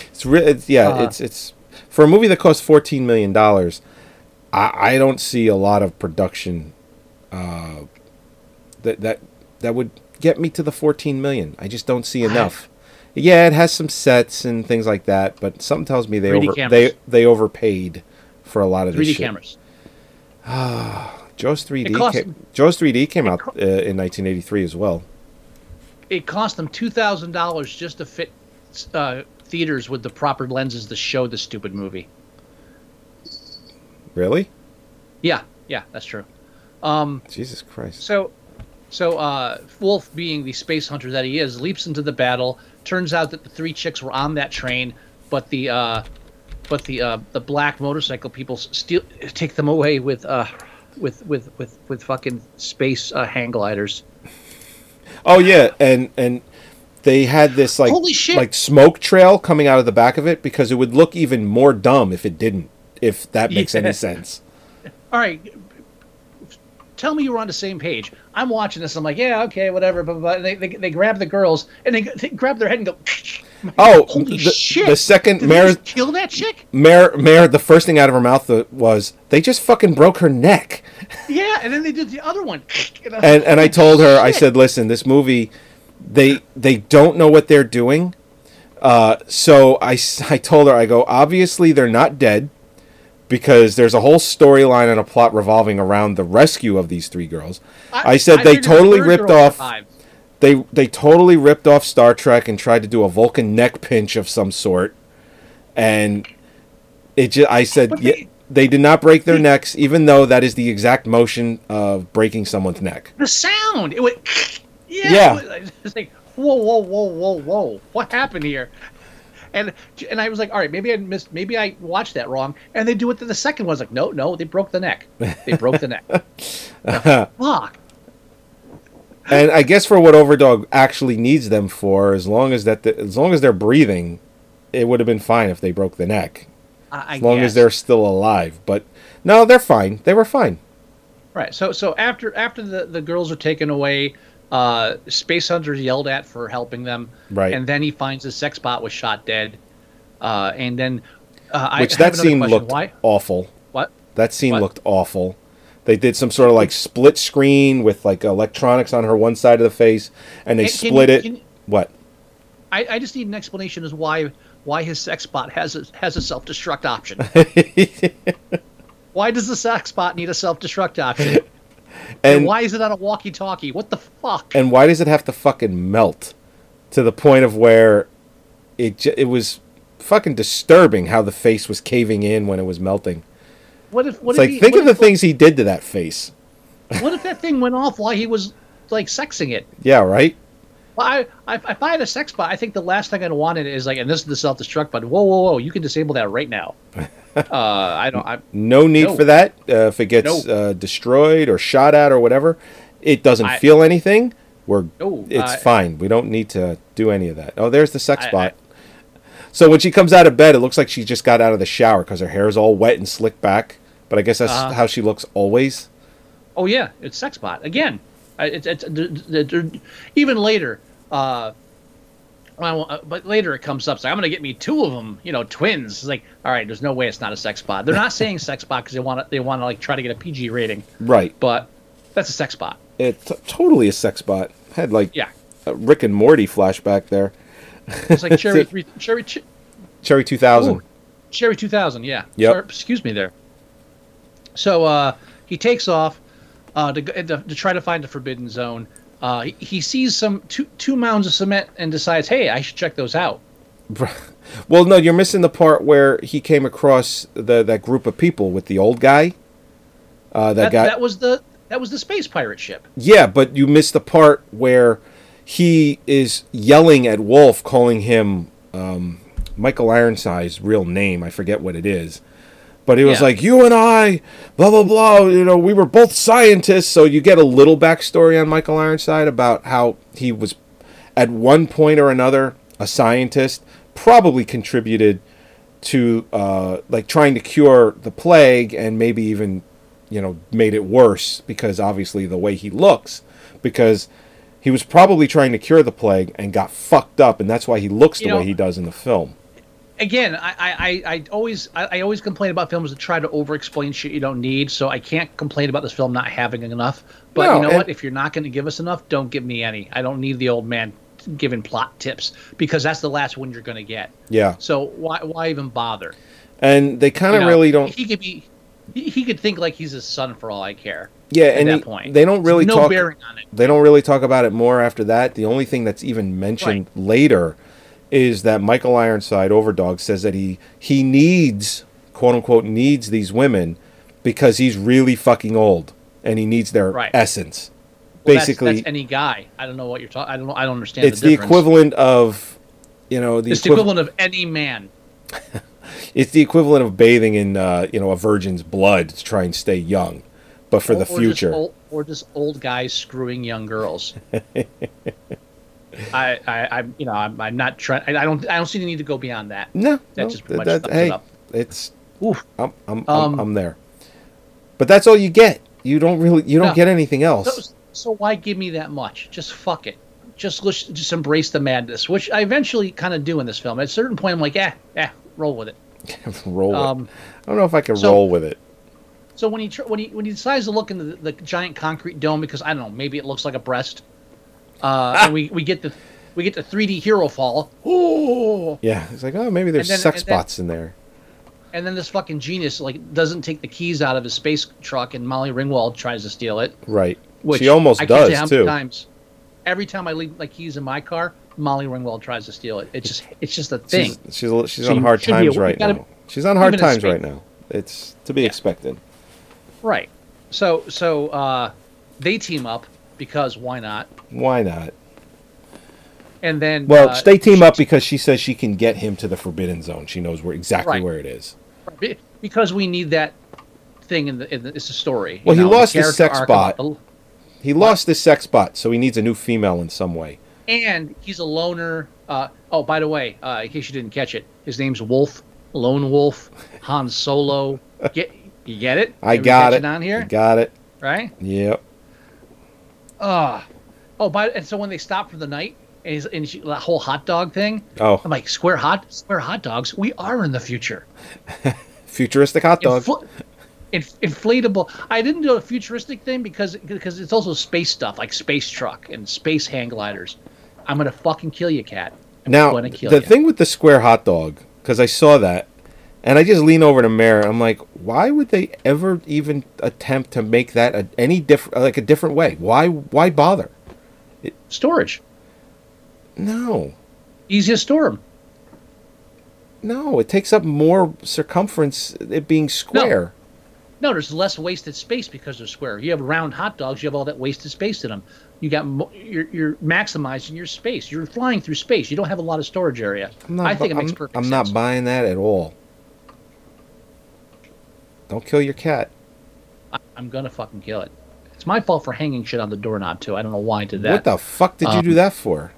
It's really, it's, yeah, Uh, it's it's for a movie that costs fourteen million dollars. I, I don't see a lot of production uh, that that that would get me to the fourteen million. I just don't see enough. Yeah, it has some sets and things like that, but something tells me they over cameras. they they overpaid for a lot of 3D this shit. cameras. Jaws 3D cost- came, Jaws 3D came out co- uh, in 1983 as well. it cost them two thousand dollars just to fit uh, theaters with the proper lenses to show the stupid movie. Really? Yeah, yeah, that's true. Jesus Christ. So, so uh, Wolf, being the space hunter that he is, leaps into the battle. Turns out that the three chicks were on that train, but the uh, but the uh, the black motorcycle people steal take them away with uh, with with with with fucking space uh, hang gliders. Oh yeah, and and they had this like Holy shit. like smoke trail coming out of the back of it because it would look even more dumb if it didn't. If that makes Yeah. any sense. all right tell me you were on the same page i'm watching this i'm like yeah okay whatever But. They, they, they grab the girls and they, they grab their head and go Oh, holy the, shit the second Did they Mare, just kill that chick Mare, Mare, the first thing out of her mouth was, "They just fucking broke her neck." yeah and then they did the other one and, I And and I told her, I said, "Listen, this movie, they they don't know what they're doing." Uh, so I, I told her, I go, obviously they're not dead because there's a whole storyline and a plot revolving around the rescue of these three girls. I, said they figured the totally ripped off. They they totally ripped off Star Trek and tried to do a Vulcan neck pinch of some sort, and it just I said But yeah, they- they did not break their necks, even though that is the exact motion of breaking someone's neck. the sound it went yeah, Yeah. It was, like whoa whoa whoa whoa whoa what happened here and and I was like all right maybe I missed maybe I watched that wrong and they do it to the second one I was like no no they broke the neck they broke the neck The fuck And I guess for what Overdog actually needs them for, as long as that as long as they're breathing, it would have been fine if they broke the neck, I, I as long guess. as they're still alive. But no, they're fine. They were fine. Right. So so after after the, the girls are taken away, uh, Space Hunter's yelled at for helping them. Right. And then he finds his sex bot was shot dead. Uh, and then uh, Which I that scene question. looked Why? awful. What? That scene What? looked awful. They did some sort of like split screen with like electronics on her one side of the face, and they Can- can split you- it. can- what? I, I just need an explanation as why why his sex bot has a, has a self destruct option. why does the sex bot need a self destruct option? And, And why is it on a walkie talkie? What the fuck? and why does it have to fucking melt to the point of where it j- it was fucking disturbing how the face was caving in when it was melting. what if what It's if like he, think of the if, things he did to that face. What if that thing went off while he was like sexing it? Yeah, right. Well, I, I, if I had a sex bot, I think the last thing I'd want it is like, and this is the self destruct button. Whoa, whoa, whoa! You can disable that right now. uh, I don't. I, No need No. for that. Uh, if it gets No. uh, destroyed or shot at or whatever, it doesn't I- feel anything. We're No, it's fine. We don't need to do any of that. Oh, there's the sex bot. so when she comes out of bed, it looks like she just got out of the shower because her hair is all wet and slicked back. But I guess that's Uh-huh. how she looks always. oh yeah, it's sex bot again. It's, it's, even later. Uh, Well, uh, but later it comes up. So like, I'm going to get me two of them, you know, twins. It's like, all right, there's no way it's not a sex bot. They're not saying sex bot because they want to, they want to like try to get a PG rating, Right. but that's a sex bot. It's totally a sex bot. Had like Yeah. a Rick and Morty flashback there. It's like Cherry, three, Cherry, Ch- Cherry 2000. Ooh. Cherry 2000, yeah. Yep. Sorry, excuse me there. So uh, he takes off uh, to, to, to try to find the Forbidden Zone. Uh, he, he sees some two, two mounds of cement and decides, hey, I should check those out. Well, no, you're missing the part where he came across the that group of people with the old guy. Uh, that, That, guy. that was the that was the space pirate ship. Yeah, but you missed the part where he is yelling at Wolf, calling him um, Michael Ironside's real name. I forget what it is. But it was Yeah. like, you and I, blah, blah, blah. You know, we were both scientists. So you get a little backstory on Michael Ironside about how he was, at one point or another, a scientist, probably contributed to, uh, like, trying to cure the plague and maybe even you know, made it worse because obviously the way he looks, because he was probably trying to cure the plague and got fucked up, and that's why he looks the You know- way he does in the film. Again, I, I, I, always I, I always complain about films that try to over explain shit you don't need, so I can't complain about this film not having enough. But No, you know and- what? If you're not going to give us enough, don't give me any. I don't need the old man giving plot tips because that's the last one you're going to get. Yeah, So why why even bother? and they kind You of know, really don't. He could be. He, he could think like he's his son for all I care. yeah, at and that he- point. they don't really no talk. bearing on it. They don't really talk about it more after that. The only thing that's even mentioned later is that Michael Ironside, Overdog, says that he he needs quote unquote needs these women because he's really fucking old and he needs their Right. essence. Well, Basically, that's, any guy. I don't know what you're talking. I don't know. I don't understand. it's the, the, equivalent of you know the, It's the equivalent of any man. it's the equivalent of bathing in uh, you know a virgin's blood to try and stay young but for Or- the or just future old, or just old guys screwing young girls. I, I, I'm, you know, I'm, I'm not trying. I don't, I don't see the need to go beyond that. no That no, just that- much that- hey it up. it's Oof. I'm I'm, I'm Um, I'm there but that's all you get you don't really you don't No. get anything else So, so why give me that much? Just fuck it. Just just embrace the madness, which I eventually kind of do in this film. At a certain point, I'm like, yeah, eh, roll with it. roll with Um, I don't know if I can so- roll with it So when he when he when he decides to look into the, the giant concrete dome because I don't know maybe it looks like a breast, uh, and we, we get the we get the 3D hero fall. Oh, yeah it's like oh maybe there's then- sex and then- spots in there and then this fucking genius like doesn't take the keys out of his space truck, and Molly Ringwald tries to steal it. right Which she almost I does say how too many times. Every time I leave my keys in my car, Molly Ringwald tries to steal it. It's just it's just a thing. she's she's, a- she's So on hard times aware- you right gotta- now she's on hard times right now it's to be Yeah. expected Right. So so uh, they team up because why not? why not And then Well, uh, they team up because she says she can get him to the Forbidden Zone. She knows where exactly Right. where it is. Because we need that thing in the, in the it's a story. Well, he know, lost his sex bot. He lost his sex bot, so he needs a new female in some way. and he's a loner. Uh, oh, by the way, uh, in case you didn't catch it, his name's Wolf, Lone Wolf, Han Solo. Get you get it? I got it. on I here, got it. right? Yep. Ah. oh, by and so when they stop for the night. And, he's, and she, that whole hot dog thing, Oh, I'm like, square hot, square hot dogs. We are in the future. futuristic hot dog. Infl- inf- inflatable. I didn't do a futuristic thing because because it's also space stuff like space truck and space hang gliders. I'm gonna fucking kill you, cat. I'm now, gonna kill the you. thing with the square hot dog, because I saw that, and I just lean over to Mare. I'm like, why would they ever even attempt to make that a, any different, like a different way? Why? Why bother? Storage. No. Easy to store them. No, it takes up more circumference, it being square. No, there's less wasted space because they're square. You have round hot dogs, you have all that wasted space in them. You got mo- you're, you're maximizing your space. You're flying through space. You don't have a lot of storage area. I'm not, I think it makes I'm, perfect I'm sense. not buying that at all. Don't kill your cat. I, I'm gonna fucking kill it. It's my fault for hanging shit on the doorknob too. I don't know why I did that. What the fuck did you Um, do that for?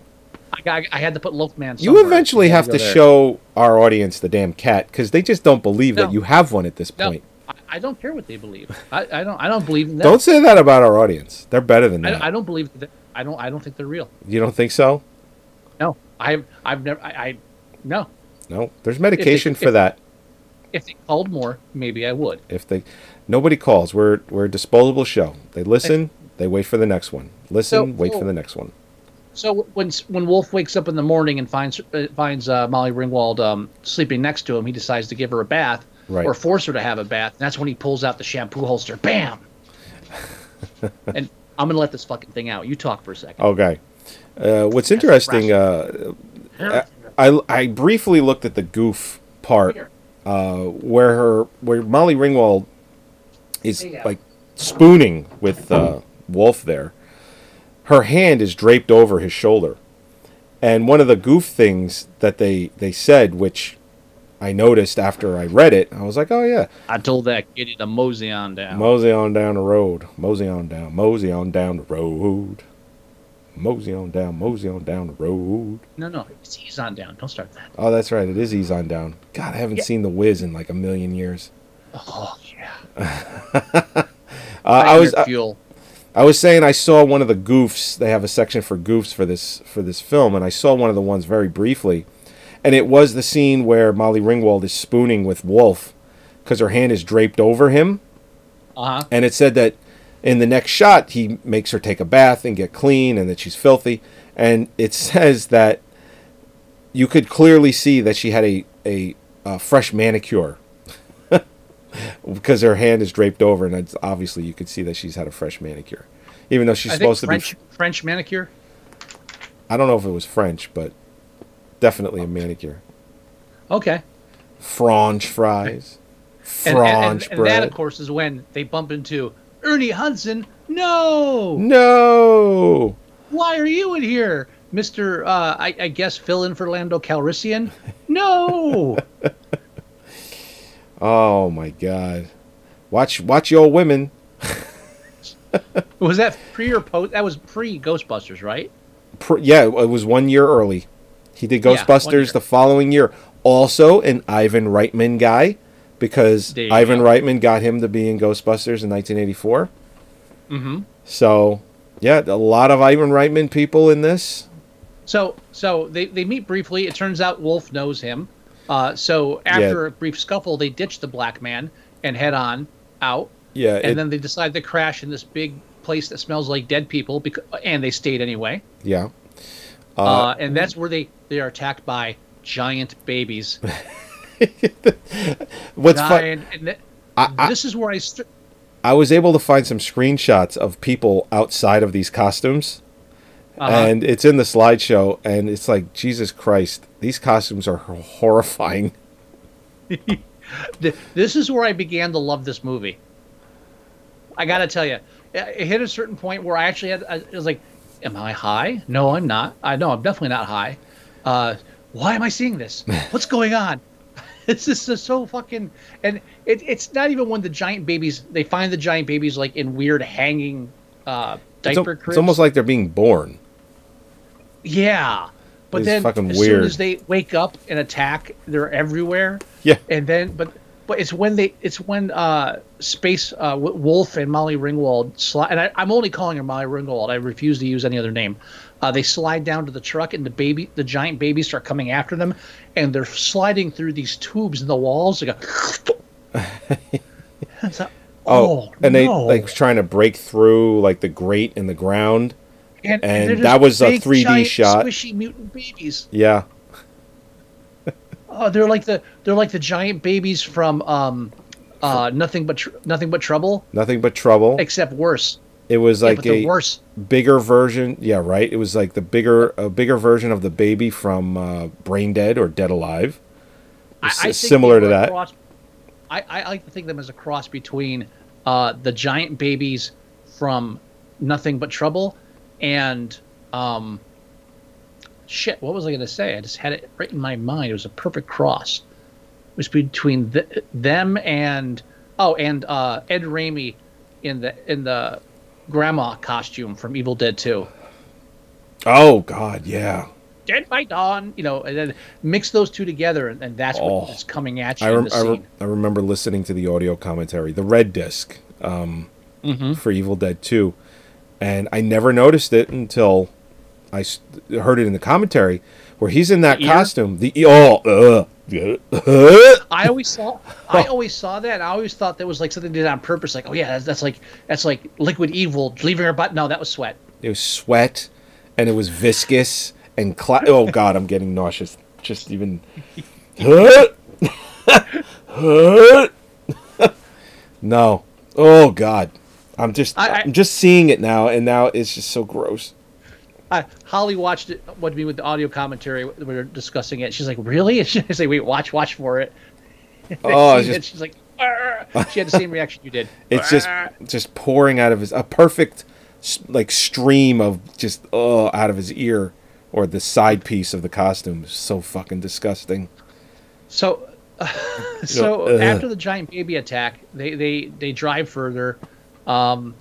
I, got, I had to put Loafman. You eventually have had to show our audience the damn cat because they just don't believe that you have one at this No, point. I, I don't care what they believe. I, I don't. I don't believe in that. Don't say that about our audience. They're better than that. I, I don't believe that. I don't. I don't think they're real. you don't think so? No, I've I've never I, I no. No, there's medication if- for that. If they called more, maybe I would. If they, nobody calls. We're we're a disposable show. They listen. They wait for the next one. Listen. So- wait so- for the next one. So when when Wolf wakes up in the morning and finds uh, finds uh, Molly Ringwald um, sleeping next to him, he decides to give her a bath Right. or force her to have a bath. And that's when he pulls out the shampoo holster. Bam. and I'm gonna let this fucking thing out. You talk for a second. Okay. Uh, what's interesting? Uh, I I briefly looked at the goof part uh, where her where Molly Ringwald is like spooning with uh, Wolf there. Her hand is draped over his shoulder, and one of the goof things that they they said, which I noticed after I read it, I was like, oh yeah, I told that kitty to mosey on down. mosey on down the road, mosey on down, mosey on down the road, mosey on down, mosey on down the road. no, no, it's ease on down. Don't start that. Oh, that's right. It is Ease on Down. God, I haven't Yeah. seen The Wiz in like a million years. Oh yeah. Uh, I was I, fuel. I was saying I saw one of the goofs. They have a section for goofs for this for this film, and I saw one of the ones very briefly, and it was the scene where Molly Ringwald is spooning with Wolf because her hand is draped over him, Uh huh. and it said that in the next shot he makes her take a bath and get clean, and that she's filthy, and it says that you could clearly see that she had a a, a fresh manicure. Because her hand is draped over, and it's obviously you could see that she's had a fresh manicure, even though she's I supposed to French be. French manicure. I don't know if it was French, but definitely a manicure. Okay. French fries, And, and, and, and bread. that, of course, is when they bump into Ernie Hudson. No. no, Why are you in here, Mister? Uh, I, I guess fill in for Lando Calrissian. No. oh my God! Watch, watch your women. was that pre or post? That was pre Ghostbusters, right? Pr- yeah, it was one year early. He did Yeah. Ghostbusters the following year. Also, an Ivan Reitman guy, because Ivan go. Reitman got him to be in Ghostbusters in 1984. Mm-hmm. So, yeah, a lot of Ivan Reitman people in this. So, so they, they meet briefly. It turns out Wolf knows him. Uh, so after Yeah. a brief scuffle, they ditch the black man and head on out. Yeah, And it- then they decide to crash in this big place that smells like dead people. Because, and they stayed anyway. Yeah. Uh, and that's where they, they are attacked by giant babies. What's fun? th- this is where I. St- I was able to find some screenshots of people outside of these costumes. Uh-huh. And it's in the slideshow, and it's like, Jesus Christ, these costumes are horrifying. this is where I began to love this movie. I gotta tell you, it it hit a certain point where I actually had. I was like, "Am I high? No, I'm not. I know I'm definitely not high. Uh, why am I seeing this? What's going on? It's just so fucking. And it, it's not even when the giant babies. They find the giant babies like in weird hanging uh, It's, diaper it's cribs. almost like they're being born. Yeah. But It's then as weird. soon as they wake up and attack, they're everywhere. Yeah. And then but but it's when they it's when uh Space uh Wolf and Molly Ringwald slide and I, I'm only calling her Molly Ringwald. I refuse to use any other name. Uh, they slide down to the truck and the baby the giant babies start coming after them and they're sliding through these tubes in the walls like a Oh, oh, and they no. like trying to break through like the grate in the ground. and, and they're that was a 3D giant, shot. Squishy mutant babies. Yeah, Oh, they're like the they're like the giant babies from um, uh, nothing but tr- nothing but trouble, nothing but trouble. except worse. It was like they're a worse. bigger version. Yeah, right. It was like the bigger a bigger version of the baby from uh, Brain Dead or Dead Alive. I, I similar to that. Cross, I, I like to think of them as a cross between uh, the giant babies from Nothing But Trouble and um, shit. What was I going to say? I just had it right in my mind. It was a perfect cross. It was between th- them and oh, and uh, Ted Raimi in the in the grandma costume from Evil Dead Two. Oh God, yeah. Dead by Dawn, you know, and then mix those two together, and, and that's Oh. what's coming at you I, in rem- I, re- I remember listening to the audio commentary, the red disc um, Mm-hmm. for Evil Dead 2, and I never noticed it until I heard it in the commentary where he's in that The costume. The oh, uh, I always saw, I always saw that. I always thought that was like something they did on purpose. Like, oh yeah, that's, that's like that's like liquid evil leaving her butt. No, that was sweat. it was sweat, and it was viscous and cla- oh god, I'm getting nauseous. Just even. no. Oh god, I'm just I- I- I'm just seeing it now, and now it's just so gross. I, Holly watched it with me with the audio commentary. We were discussing it. She's like, "Really?" And she I say, "Wait, watch, watch for it." Oh, just she's like, "Arr." she had the same reaction you did. it's just Arr. just pouring out of his a perfect like stream of just oh out of his ear or the side piece of the costume. So fucking disgusting. So, so Ugh. after the giant baby attack, they they they drive further, um,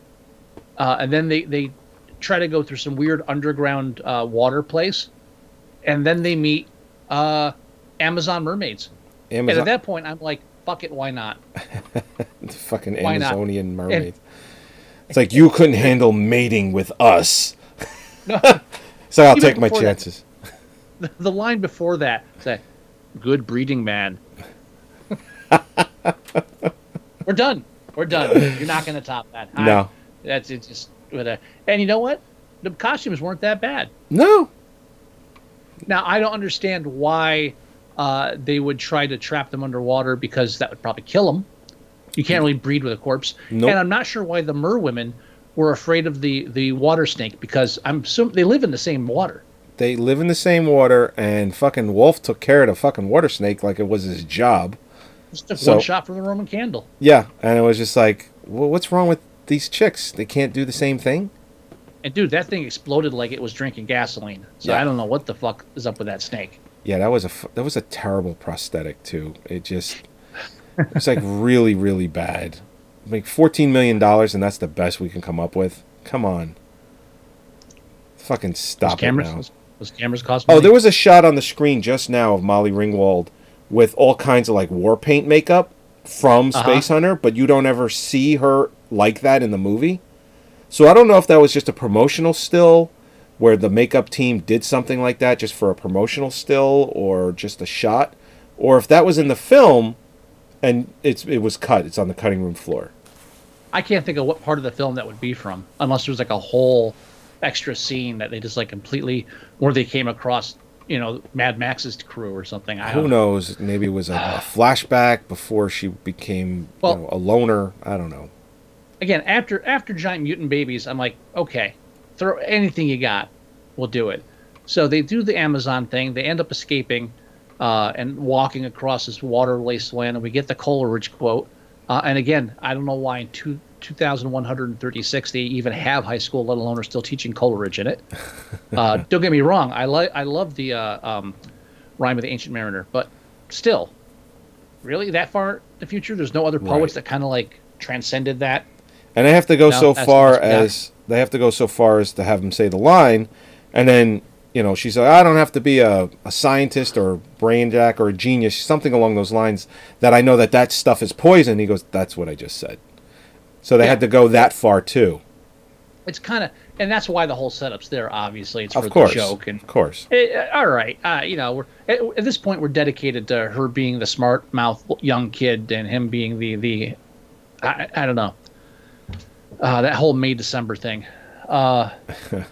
uh, and then they they try to go through some weird underground uh, water place, and then they meet uh, Amazon mermaids. And at that point, I'm like, "Fuck it, why not?" fucking why not? Amazonian mermaid. It's like you couldn't handle mating with us. No. So I'll Even take my before that- chances. the, line before that say good breeding man we're done we're done you're not going to top that I- No. that's it just whatever. and you know what the costumes weren't that bad No. now i don't understand why uh, they would try to trap them underwater because that would probably kill them you can't really breed with a corpse Nope. and i'm not sure why the mer women were afraid of the the water snake because i'm assuming they live in the same water They live in the same water, and fucking Wolf took care of the fucking water snake like it was his job. just took So- one shot from the roman candle Yeah, and it was just like, well, what's wrong with these chicks? They can't do the same thing. And dude, that thing exploded like it was drinking gasoline. So Yeah. I don't know what the fuck is up with that snake. Yeah, that was a that was a terrible prosthetic too. It just it's like really really bad. Like fourteen million dollars, and that's the best we can come up with. Come on, fucking stop it cameras, now. was, was cameras cost Oh, there was a shot on the screen just now of Molly Ringwald with all kinds of like war paint makeup from Uh-huh. Space Hunter, but you don't ever see her like that in the movie. So I don't know if that was just a promotional still where the makeup team did something like that just for a promotional still or just a shot or if that was in the film and it's it was cut. It's on the cutting room floor. I can't think of what part of the film that would be from, unless there was like a whole extra scene that they just like completely, or they came across, you know, Mad Max's crew or something. I Who knows? Maybe it was a, a flashback before she became Well- you know, a loner. I don't know. Again, after after Giant Mutant Babies, I'm like, okay, throw anything you got, we'll do it. So they do the Amazon thing. They end up escaping uh, and walking across this water wasteland, and we get the Coleridge quote. Uh, and again, I don't know why in two, 2136 they even have high school, let alone are still teaching Coleridge in it. Uh, don't get me wrong, I like I love the uh, um, rhyme of the Ancient Mariner, but still, really that far in the future, there's no other poets Right. that kind of like transcended that. And they have to go No, so far bad. as they have to go so far as to have him say the line, and then you know she's like, I don't have to be a, a scientist or a brain jack or a genius, something along those lines. That I know that that stuff is poison. He goes, that's what I just said. So they Yeah. had to go that far too. It's kind of, and that's why the whole setup's there. Obviously, it's for Of course, the joke and of course. Eh, all right, uh, you know, we're at, at this point we're dedicated to her being the smart mouth young kid and him being the the, I, I don't know, uh, that whole May December thing, uh, and,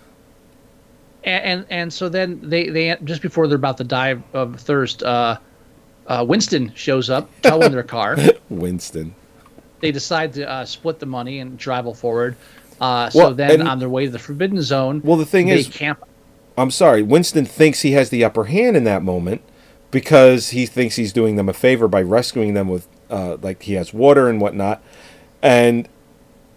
and and so then they they just before they're about to die of thirst, uh, uh, Winston shows up, towing their car. Winston. They decide to uh, split the money and travel forward. Uh, so Well, then and- on their way to the Forbidden Zone, Well, the thing they is, camp I'm sorry, Winston thinks he has the upper hand in that moment because he thinks he's doing them a favor by rescuing them with, uh, like, he has water and whatnot. And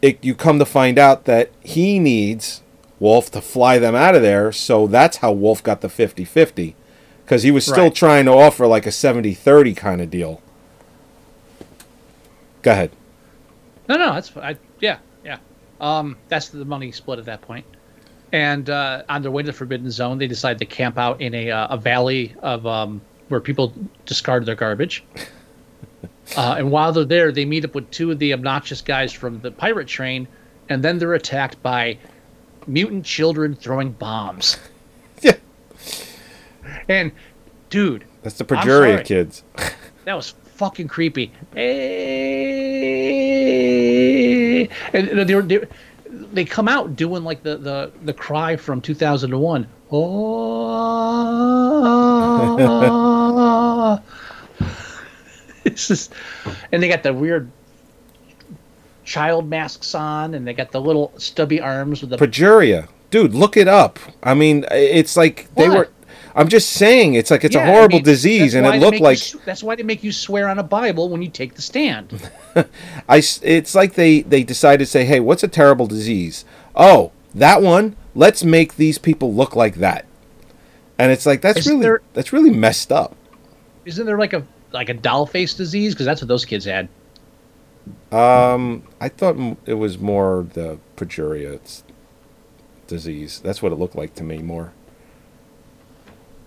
it, you come to find out that he needs Wolf to fly them out of there. So that's how Wolf got the 50 50 because he was still Right. trying to offer like a 70 30 kind of deal. Go ahead. No, no, that's I, yeah, yeah. Um, that's the money split at that point. And uh, on their way to the Forbidden Zone, they decide to camp out in a uh, a valley of um, where people discard their garbage. Uh, and while they're there, they meet up with two of the obnoxious guys from the pirate train, and then they're attacked by mutant children throwing bombs. Yeah. And dude, That's the Progeria kids. that was fucking creepy. Eh, And they were, they, they come out doing like the the the cry from 2001. Oh. it's just, and they got the weird child masks on, and they got the little stubby arms with the Progeria, dude, look it up. I mean, it's like they What? were. I'm just saying, it's like it's Yeah, a I horrible mean, disease, and it looked make you like that's why they make you swear on a Bible when you take the stand. I. It's like they they decided to say, hey, what's a terrible disease? Oh, that one. Let's make these people look like that. And it's like that's Is really there- that's really messed up. Isn't there like a like a doll face disease? Because that's what those kids had. Um, I thought it was more the progeria disease. That's what it looked like to me more.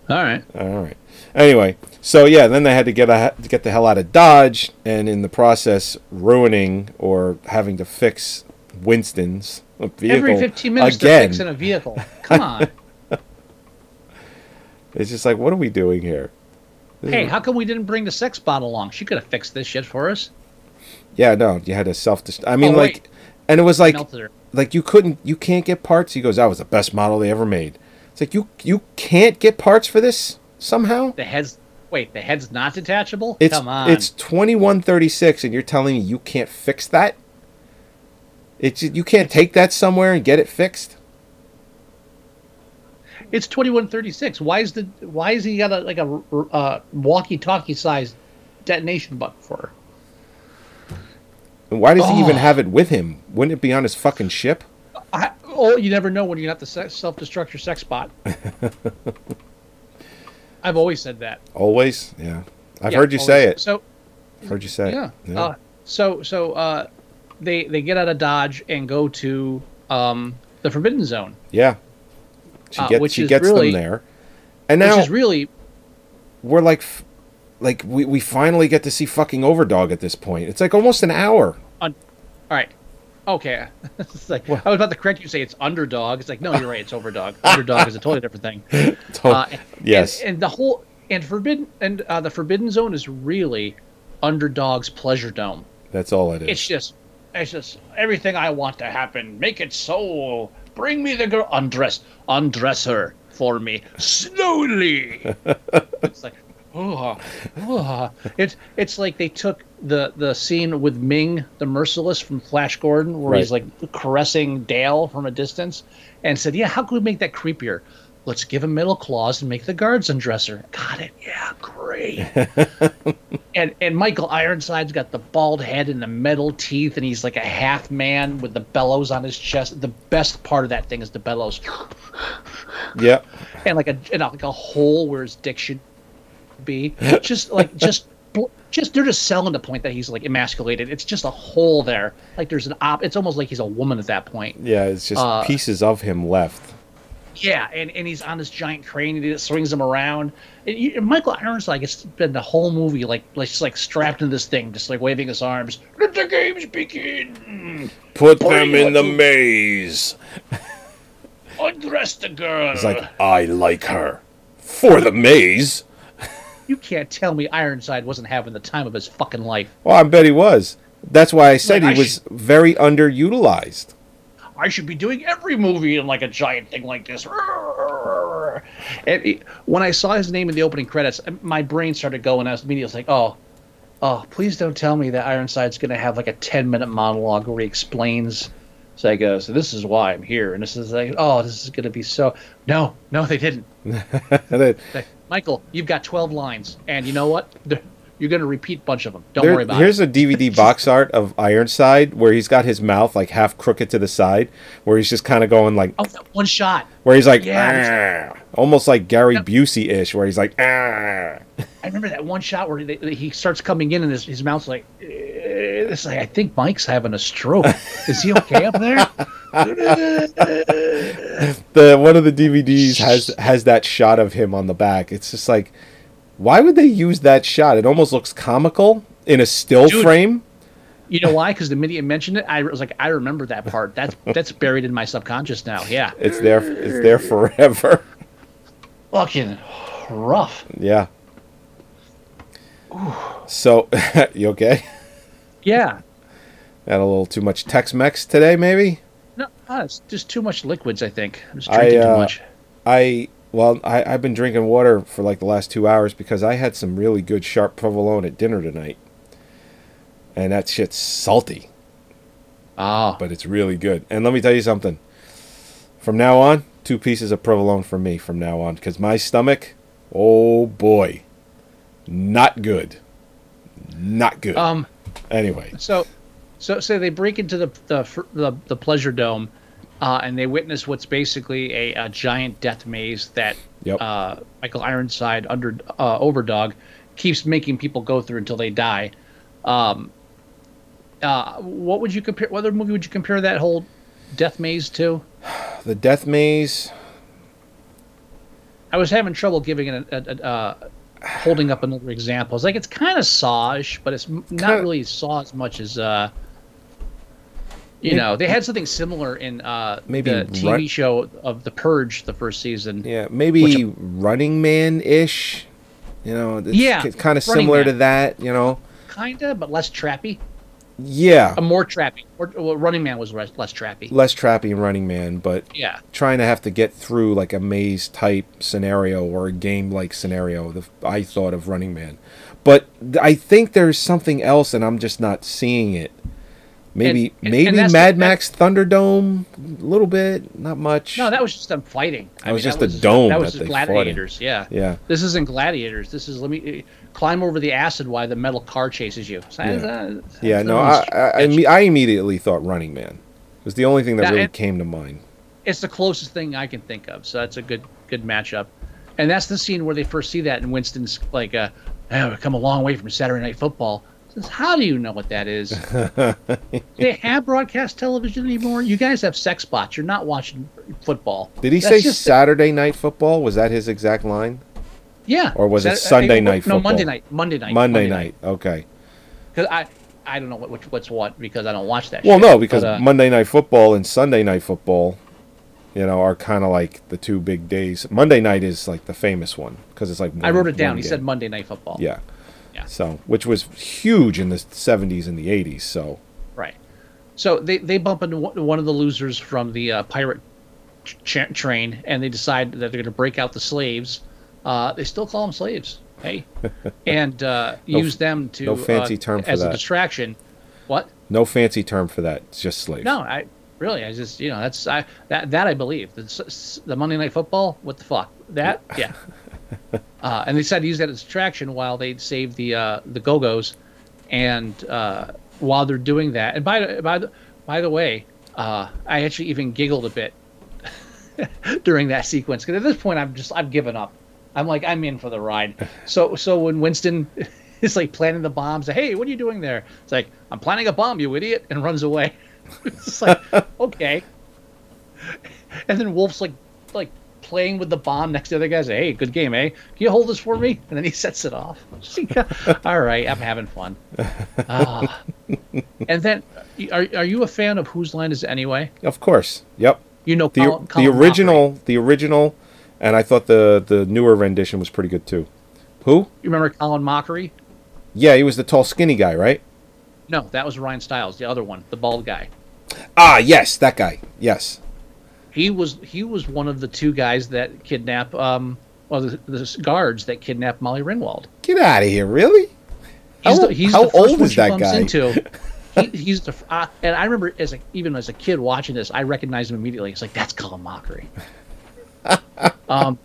All right. All right. Anyway, so yeah, then they had to get a, get the hell out of Dodge, and in the process, ruining or having to fix Winston's vehicle Every 15 minutes again. they're fixing a vehicle. Come on. It's just like, what are we doing here? Hey, how come we didn't bring the sex bot along? She could have fixed this shit for us. yeah, no, you had to self. I mean, Oh, like, wait. and it was like, like you couldn't, you can't get parts. He goes, that was the best model they ever made. It's like you, you can't get parts for this somehow. The head's wait, the head's not detachable. It's Come on. it's twenty one thirty six, and you're telling me you can't fix that? It's you can't take that somewhere and get it fixed. It's twenty one thirty six. Why is the why is he got a like a uh, walkie talkie sized detonation button for her? And why does he even Oh. have it with him? Wouldn't it be on his fucking ship? I, oh, you never know when you're not the self destruct your sex bot. I've always said that. Always, yeah. I've Yeah, heard you say it. So Heard you say yeah. it. Uh, so so uh, they they get out of Dodge and go to um, the Forbidden Zone, yeah. She uh, gets which she gets really- them there, and which now is really we're like, like we we finally get to see fucking Overdog at this point. It's like almost an hour. all right. Okay, it's like I was about to correct you. and Say it's underdog. It's like no, you're right. It's overdog. Underdog is a totally different thing. Uh, and- yes. and, the whole and forbidden and uh, the Forbidden Zone is really underdog's pleasure dome. That's all it is. It's just, it's just everything I want to happen. Make it so. Bring me the girl. Undress, undress her for me slowly. it's like, oh, oh. It's it's like they took the the scene with Ming the Merciless from Flash Gordon, where he's like caressing Dale from a distance, and said, "Yeah, how can we make that creepier?" Let's give him metal claws and make the guards undress her. Got it. Yeah, great. and and Michael Ironside's got the bald head and the metal teeth, and he's like a half man with the bellows on his chest. The best part of that thing is the bellows, yeah. and like a and like a hole where his dick should be. Just like just just they're just selling the point that he's like emasculated. It's just a hole there. Like there's an op. It's almost like he's a woman at that point. Yeah, it's just Uh, pieces of him left. Yeah, and, and he's on this giant crane and just swings him around. And you, Michael Ironside has been the whole movie like like just like strapped into this thing, just like waving his arms. Let the games begin. Put them in the what- maze. Undress the girl. It's like I like her for the maze. you can't tell me Ironside wasn't having the time of his fucking life. Well, I bet he was. That's why I said Like, he I was very underutilized. I should be doing every movie in like a giant thing like this. And it- when I saw his name in the opening credits, my brain started going. I was immediately like, "Oh, oh, please don't tell me that Ironside's going to have like a ten-minute monologue where he explains." So I go, "So this is why I'm here," and this is like, "Oh, this is going to be so." No, no, they didn't. They- Michael, you've got twelve lines, and you know what? They're- You're going to repeat a bunch of them. Don't there- worry about here's it. Here's a DVD box art of Ironside where he's got his mouth like half crooked to the side, where he's just kind of going like, Oh, that one shot. where he's like, Yeah. "Ah," almost like Gary Busey ish, where he's like, ah. I remember that one shot where they, he starts coming in and his, his mouth's like, eh, it's like, I think Mike's having a stroke. Is he okay up there? the one of the DVDs has has that shot of him on the back. It's just like, why would they use that shot? It almost looks comical in a still Dude. frame. You know why? Because the minute you mentioned it, I was like, I remember that part. That's that's buried in my subconscious now. Yeah. It's there. It's there forever. Fucking rough. Yeah. So, you okay? Yeah. Had a little too much Tex-Mex today, maybe. No, uh, it's just too much liquids. I think I'm just I, drinking uh, too much. I well, I, I've been drinking water for like the last two hours because I had some really good sharp provolone at dinner tonight, and that shit's salty, Ah. but it's really good. And let me tell you something. From now on, two pieces of provolone for me. From now on, because my stomach, oh boy, not good, not good. um. anyway, So, so say they break into the the the, the pleasure dome, uh, and they witness what's basically a, a giant death maze that Yep. uh, Michael Ironside under uh, Overdog keeps making people go through until they die. Um, uh, what would you compare? What other movie would you compare that whole death maze to? the death maze. I was having trouble giving it a, a, a, uh, holding up another example. It's like it's kind of Saw-ish, but it's not Kinda- really Saw as much as uh, you Maybe- know. They had something similar in uh, Maybe the TV Run- show of The Purge, the first season. Yeah, maybe Which- Running Man ish. You know, it's Yeah, kind of similar to that. You know, Kinda, but less trappy. yeah, Uh, more trappy. Or, well, Running Man was less, less trappy. less trappy in Running Man, but Yeah. trying to have to get through like a maze type scenario or a game like scenario. The, I thought of Running Man, but th- I think there's something else, and I'm just not seeing it. Maybe And- maybe and Mad Max Thunderdome, a little bit, not much. No, that was just them fighting. That was just that the dome That was that just they fought in. gladiators. Yeah. yeah, This isn't gladiators. This is let me uh, climb over the acid while the metal car chases you. So, Yeah. uh, yeah. No, I I, I, I immediately thought Running Man. It was the only thing that Yeah, really came to mind. it's the closest thing I can think of. So that's a good good matchup. And that's the scene where they first see that, and Winston's like, uh, oh, "We've come a long way from Saturday Night Football." Says, How do you know what that is? they have broadcast television anymore. You guys have sex bots. You're not watching football. Did he That's say Saturday Night Football? Was that his exact line? Yeah. or was it Sunday Night No, Monday night. Monday night. Monday, night. Okay. Because I, I don't know what which, what's what because I don't watch that. Well, shit. no, because But, uh, Monday Night Football and Sunday Night Football, you know, are kind of like the two big days. Monday night is like the famous one because it's like. I wrote it down. He game. said Monday Night Football. Yeah. Yeah. So, which was huge in the '70s and the '80s. So, Right. So they, they bump into one of the losers from the uh, pirate ch- train, and they decide that they're going to break out the slaves. Uh, they still call them slaves, hey, and uh, No- use them to no fancy uh, term for as a that. distraction. What? no fancy term for that. It's just slaves. No, I really, I just you know that's I that that I believe the, the Monday Night Football. What the fuck? That yeah. uh, and they decided to use that as a distraction while they save the uh, the Go Go's, and uh, while they're doing that, and by the by the by the way, uh, I actually even giggled a bit during that sequence because at this point I'm just I've given up. I'm like I'm in for the ride. So so when Winston is like planning the bombs, hey, what are you doing there? It's like I'm planning a bomb, you idiot, and runs away. it's like okay. And then Wolf's like like playing with the bomb next to the other guys. Hey, good game, eh? Can you hold this for me? And then he sets it off. All right, I'm having fun. Ah. And then, are are you a fan of Whose Line Is It Anyway? Of course. Yep. You know The Colin- the Colin original, Mochrie. the original, and I thought the the newer rendition was pretty good too. Who? You remember Colin Mochrie? Yeah, he was the tall, skinny guy, right? No, that was Ryan Stiles, the other one, the bald guy. Ah, yes, that guy. Yes. He was he was one of the two guys that kidnap um well the, the guards that kidnapped Molly Ringwald. Get out of here! Really? He's How- the, he's how old is that guy? Into. He, he's the uh, and I remember as a, even as a kid watching this, I recognized him immediately. It's like that's Colin Mochrie. um,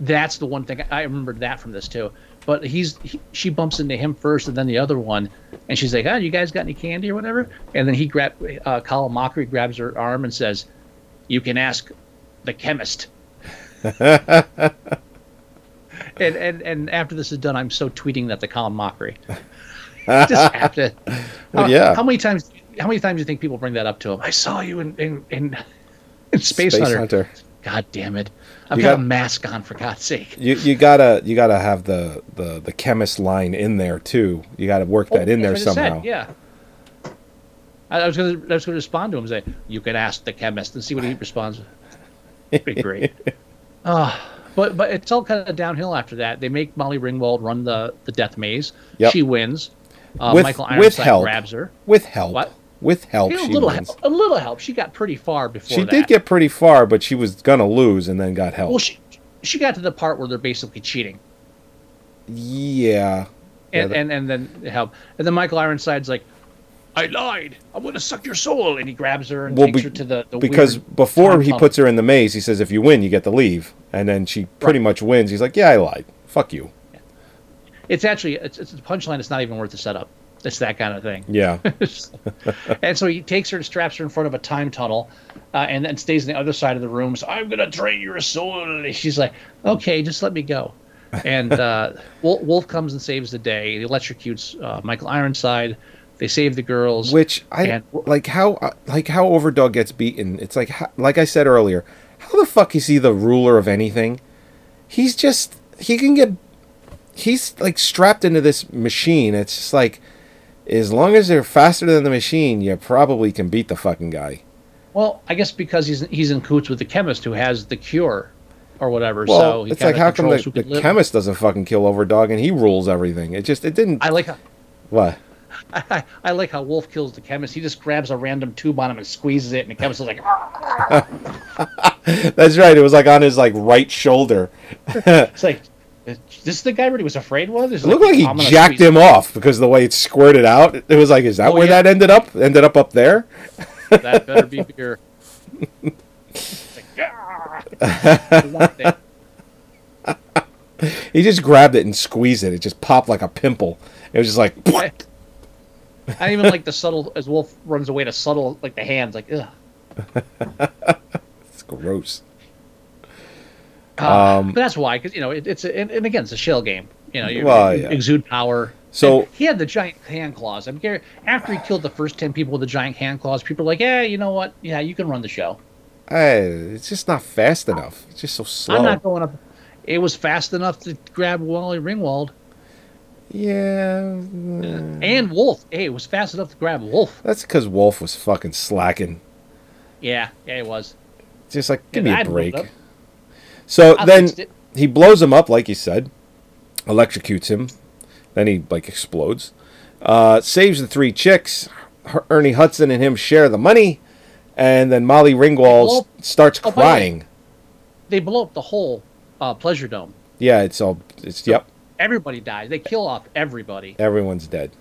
that's the one thing I remember that from this too. But he's he, she bumps into him first, and then the other one, and she's like, "Oh, you guys got any candy or whatever?" And then he grab uh, Colin Mochrie grabs her arm and says, "You can ask the chemist." and, and and after this is done, I'm so tweeting that the Colin Mochrie. Just have to. Well, how, yeah. How many times? How many times do you think people bring that up to him? I saw you in in, in, in Space, Hunter. God damn it! I've You got, got- a mask on for God's sake. You you gotta you gotta have the the the chemist line in there too. You gotta work oh, that in there Oh, what I somehow. said, yeah. I, I was gonna I was gonna respond to him and say, "You can ask the chemist and see what he responds." It'd Be great. Oh, But but it's all kind of downhill after that. They make Molly Ringwald run the the death maze. Yep. She wins. Uh, with Michael with Ironside help, grabs her. with help, What? with help, Yeah, a she little wins. help. A little help. She got pretty far before She that. did get pretty far, but she was gonna lose and then got help. Well, she she got to the part where they're basically cheating, yeah. Yeah, and that- and, and then help, and then Michael Ironside's like, "I lied. I'm gonna suck your soul," and he grabs her and Well, takes be- her to the, the because before he puts her in the maze, he says, "If you win, you get to leave," and then she pretty Right. much wins. He's like, "Yeah, I lied. Fuck you." It's actually it's, it's a punchline. It's not even worth the setup. It's that kind of thing. Yeah, and so he takes her and straps her in front of a time tunnel, uh, and then stays on the other side of the room. So I'm gonna drain your soul. And she's like, "Okay, just let me go." And uh, Wolf, Wolf comes and saves the day. He electrocutes uh, Michael Ironside. They save the girls. which I And- like how like how Overdog gets beaten. It's like how, like I said earlier, how the fuck is he the ruler of anything? He's just he can get he's like strapped into this machine. It's just like as long as they're faster than the machine, you probably can beat the fucking guy. Well, I guess because he's he's in coots with the chemist who has the cure, or whatever. Well, so he it's like how come the, the chemist doesn't fucking kill Overdog and he rules everything? It just it didn't. I like how what? I, I like how Wolf kills the chemist. He just grabs a random tube on him and squeezes it, and the chemist is like, That's right. It was like on his like right shoulder. it's like, is this the guy where he was afraid was? It looked like he jacked him off because the way it squirted out. It was like, is that Oh, where yeah. that ended up? Ended up up there? That better be beer. Like. I want that. He just grabbed it and squeezed it. It just popped like a pimple. It was just like, I, I don't even like the subtle as Wolf runs away to subtle like the hands like ugh. it's gross. Uh, Um, but that's why because you know it, it's a, and, and again it's a shell game. You know you, Well, you yeah. exude power. So- And he had the giant hand claws. I'm Gary, after he killed the first ten people with the giant hand claws, people are like, yeah, you know what? Yeah, you can run the show. Eh, it's just not fast enough. It's just so slow. I'm not going up. It was fast enough to grab Wally Ringwald yeah, and Wolf. Hey, it was fast enough to grab Wolf. that's because Wolf was fucking slacking. Yeah, yeah, it was. Just like, give me a I'd break. So I then he blows him up, like you said, electrocutes him. Then he like explodes. Uh, saves the three chicks. Her- Ernie Hudson and him share the money, and then Molly Ringwald starts Oh, by the way- crying. They blow up the whole uh, pleasure dome. Yeah, it's all. It's yep. Everybody dies. They kill off everybody. Everyone's dead.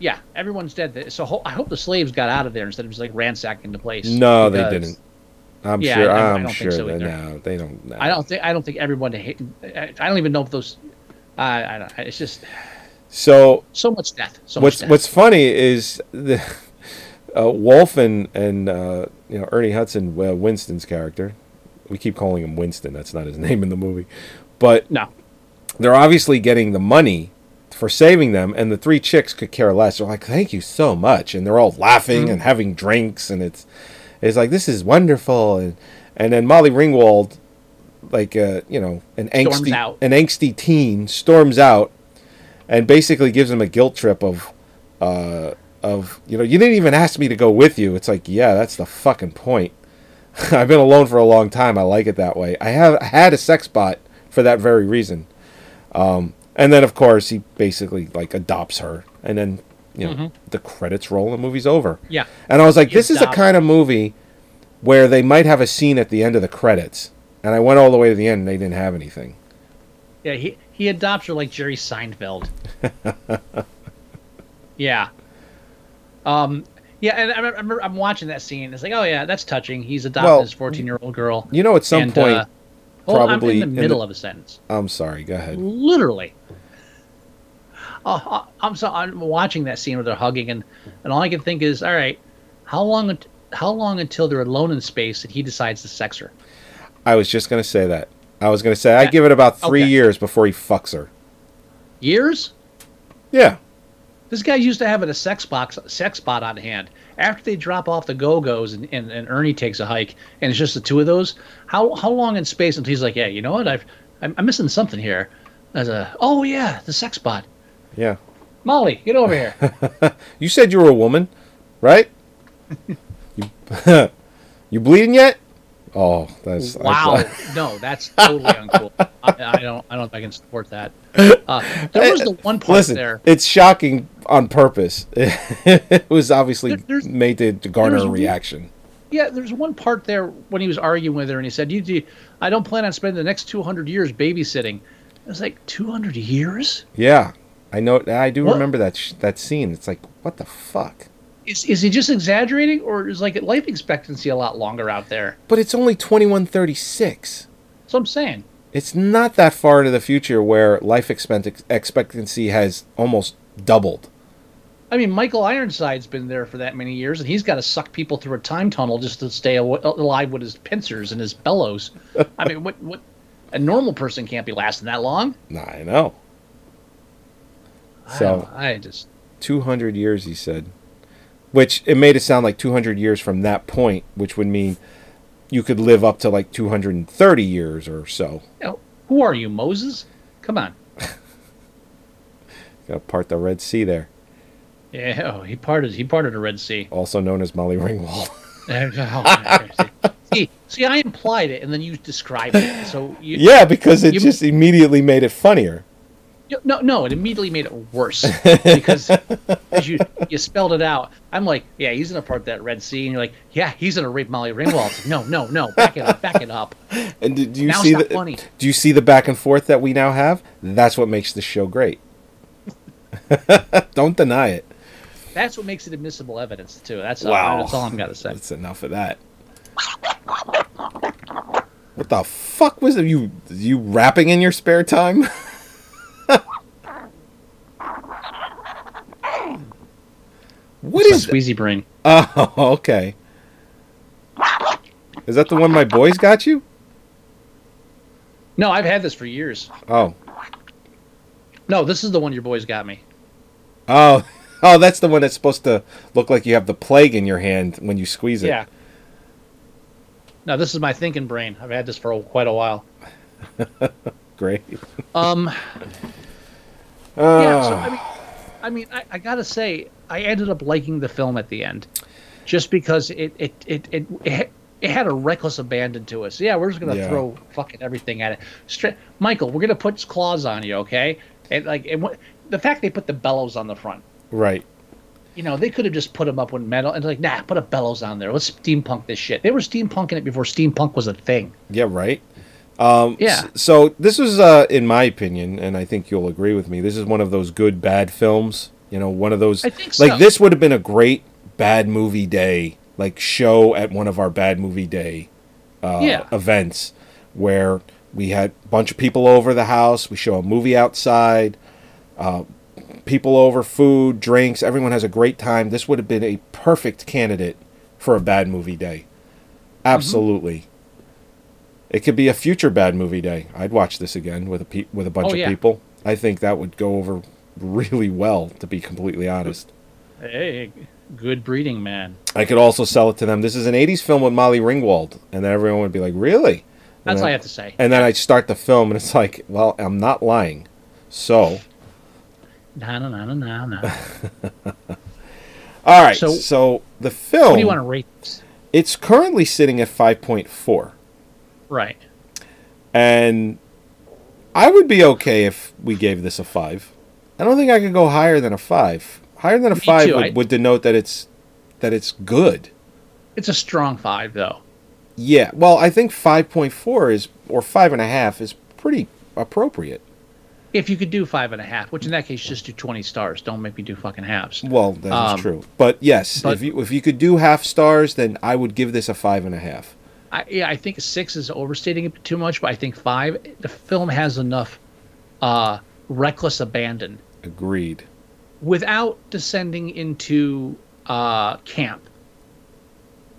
Yeah, everyone's dead. So ho- I hope the slaves got out of there instead of just like ransacking the place. No, they didn't. I'm Yeah, sure. I- don't sure think so that no, they don't. no. I don't think I don't think everyone. Hate, I don't even know if those. I I don't. It's just So so much death. So what's much death. what's funny is the uh, Wolf and and uh, you know Ernie Hudson, uh, Winston's character. We keep calling him Winston. That's not his name in the movie, but no. They're obviously getting the money for saving them, and the three chicks could care less. They're like, "Thank you so much," and they're all laughing Mm-hmm. and having drinks, and it's it's like this is wonderful, and and then Molly Ringwald, like uh, you know, an angsty out. an angsty teen, storms out, and basically gives him a guilt trip of. Uh, of you know, you didn't even ask me to go with you. It's like, yeah, that's the fucking point. I've been alone for a long time. I like it that way. I have I had a sex bot for that very reason. Um, and then of course he basically like adopts her, and then you know the credits roll and the movie's over. Mm-hmm. Yeah. And I was like, this is a adopts- kind of movie where they might have a scene at the end of the credits. And I went all the way to the end, and they didn't have anything. Yeah, he he adopts her like Jerry Seinfeld. yeah. Um. Yeah, and I remember, I remember I'm watching that scene. It's like, oh yeah, that's touching. He's adopted Well, his 14 year old girl. You know, at some And, point, uh, probably I'm in in the middle the- of a sentence. I'm sorry. Go ahead. Literally. Oh, I- I'm so I'm watching that scene where they're hugging, and and all I can think is, all right, how long how long until they're alone in space and he decides to sex her? I was just gonna say that. I was gonna say I give it about three Okay. years before he fucks her. Years? Yeah. This guy's used to having a sex box, sex bot on hand. After they drop off the Go Go's and, and, and Ernie takes a hike, and it's just the two of those. How how long in space until he's like, yeah, you know what? I've I'm, I'm missing something here. As a oh yeah, the sex spot. Yeah. Molly, get over here. You said you were a woman, right? you, you bleeding yet? Oh, that's Wow. no, that's totally uncool. I, I don't. I don't think I can support that. Uh, there was the one part Listen, there. it's shocking on purpose. it was obviously There- made to, to garner there's a reaction. Yeah, there's one part there when he was arguing with her, and he said, "You, do, I don't plan on spending the next 200 years babysitting." It was like, "200 years? Yeah, I know. I do What? remember that sh- that scene. It's like, what the fuck? Is is he just exaggerating, or is like life expectancy a lot longer out there?" But it's only twenty one thirty six. So I'm saying, It's not that far into the future where life expectancy has almost doubled. I mean, Michael Ironside's been there for that many years, and he's got to suck people through a time tunnel just to stay alive with his pincers and his bellows. I mean, what what? A normal person can't be lasting that long. Nah, I know. So don't- I just two hundred years, he said, which it made it sound like two hundred years from that point, which would mean you could live up to like two hundred and thirty years or so. who are you, Moses? Come on. Got to part the Red Sea there, Yeah, oh, he parted. He parted the Red Sea. also known as Molly Ringwald. Oh, see, see, I implied it, and then you described it. So you, yeah, because it You- just immediately made it funnier. No, no, it immediately made it worse because as you you spelled it out. I'm like, yeah, he's gonna part that Red Sea, and you're like, yeah, he's gonna rape Molly Ringwald. No, no, no, back it up, back it up. And do, do you Now see the funny. do you see the back and forth that we now have? That's what makes the show great. Don't deny it. That's what makes it admissible evidence too. That's all, that's all I'm gotta say. That's enough of that. What the fuck was it? You you rapping in your spare time? what My is that? Squeezy brain. Oh, okay. Is that the one my boys got you? No, I've had this for years. Oh. No, this is the one your boys got me. Oh. Oh, that's the one that's supposed to look like you have the plague in your hand when you squeeze it. Yeah. No, this is my thinking brain. I've had this for quite a while. Great. Um. Ah. Yeah, so I mean, I mean, I, I gotta say, I ended up liking the film at the end, just because it it it it, it, it had a reckless abandon to us. Yeah, we're just gonna Yeah. throw fucking everything at it. Stra- Michael, we're gonna put claws on you, okay? And like, and what, the fact they put the bellows on the front, Right. you know, they could have just put them up with metal and like, nah, put a bellows on there. Let's steampunk this shit. They were steampunking it before steampunk was a thing. Yeah, right. Um, Yeah. So this was, uh, in my opinion, and I think you'll agree with me. This is one of those good bad films. You know, one of those. I think Like this would have been a great bad movie day, like show at one of our bad movie day uh, Yeah. events, where we had a bunch of people over the house. We show a movie outside. Uh, people over, food, drinks. Everyone has a great time. This would have been a perfect candidate for a bad movie day. Absolutely. It could be a future bad movie day. I'd watch this again with a pe- with a bunch Oh, of yeah. people. I think that would go over really well, to be completely honest. Hey, good breeding, man. I could also sell it to them. This is an '80s film with Molly Ringwald, and then everyone would be like, "Really?" And That's all I have to say. And then I'd start the film, and it's like, "Well, I'm not lying." So, No, no, no, no, no, no. all right. So, So- the film, What do you want to rate this? it's currently sitting at 5.4. Right. And I would be okay if we gave this a five. I don't think I could go higher than a five. Higher than a Me five would, would denote that it's that it's good. It's a strong five, though. Yeah. Well, I think five point four is or five and a half is pretty appropriate. If you could do five and a half, which in that case, just do 20 stars. Don't make me do fucking halves. Well, that is Um, true. But yes, but- if you if you could do half stars, then I would give this a five and a half. I, yeah, I think six is overstating it too much, but I think five, the film has enough uh, reckless abandon Agreed. without descending into uh, camp.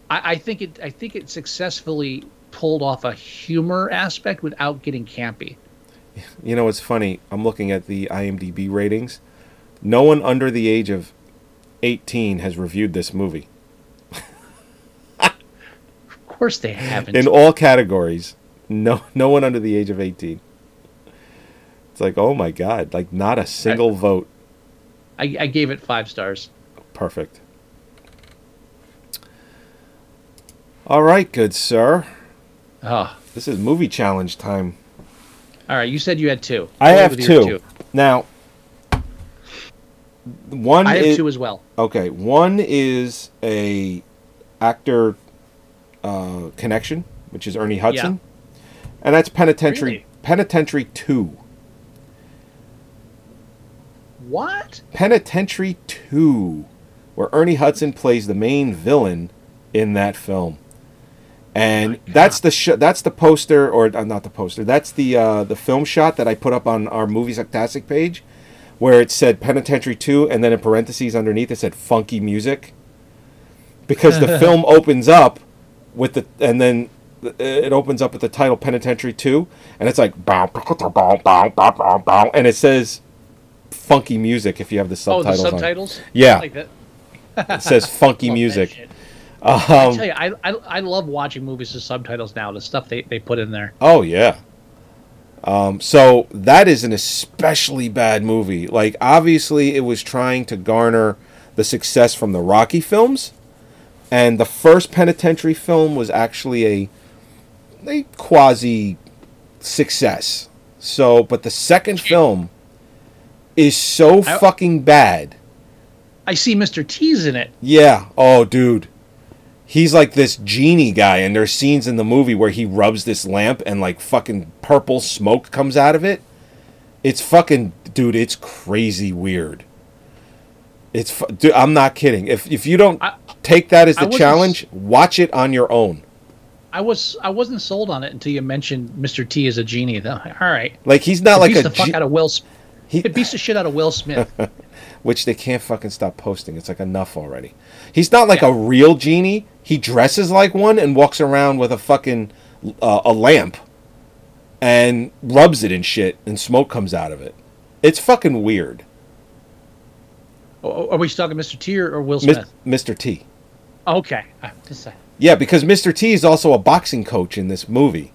I, I think it. I think it successfully pulled off a humor aspect without getting campy. You know, it's funny. I'm looking at the IMDb ratings. No one under the age of 18 has reviewed this movie. Of course, they haven't. in all categories. No, no one under the age of eighteen. It's like, oh my god, like not a single vote. I, I gave it five stars. Perfect. All right, good sir. Oh, This is movie challenge time. all right. You said you had two. I have your two. Now, one I have is two as well. okay. One is a actor uh, connection, which is Ernie Hudson, and that's Penitentiary Really? Penitentiary Two. What? Penitentiary 2, where Ernie Hudson plays the main villain in that film. And that's the sh- that's the poster or uh, not the poster. That's the uh, the film shot that I put up on our movie Sucktastic page where it said Penitentiary 2 and then in parentheses underneath it said funky music. Because the film opens up with the and then it opens up with the title Penitentiary 2 and it's like bow, bow, bow, bow, bow, bow, bow, and it says funky music if you have the subtitles. Oh, subtitles the on. subtitles. Yeah. Like. It says funky music. shit. I Um, tell you, I, I I love watching movies with subtitles now. The stuff they, they put in there. oh yeah. Um, so that is an especially bad movie. Like obviously it was trying to garner the success from the Rocky films, and the first Penitentiary film was actually a a quasi success. So, but the second film is so I- fucking bad. I see Mr. T's in it. Yeah. Oh, dude. He's like this genie guy, and there's scenes in the movie where he rubs this lamp and like fucking purple smoke comes out of it. It's fucking, dude. It's crazy weird. It's, dude. I'm not kidding. If if you don't I- take that as the challenge, watch it on your own. I was I wasn't sold on it until you mentioned Mr. T as a genie. Though, all right, Like he's not it like beats a the fuck ge- out of Will. Smith. he, It beats the shit out of Will Smith. which they can't fucking stop posting. It's like enough already. He's not like Yeah. a real genie. He dresses like one and walks around with a fucking uh, a lamp and rubs it and shit, and smoke comes out of it. It's fucking weird. Oh, Are we talking Mr. T or Will Smith? Mr. T. Okay, I- just a- Yeah, because Mr. T is also a boxing coach in this movie,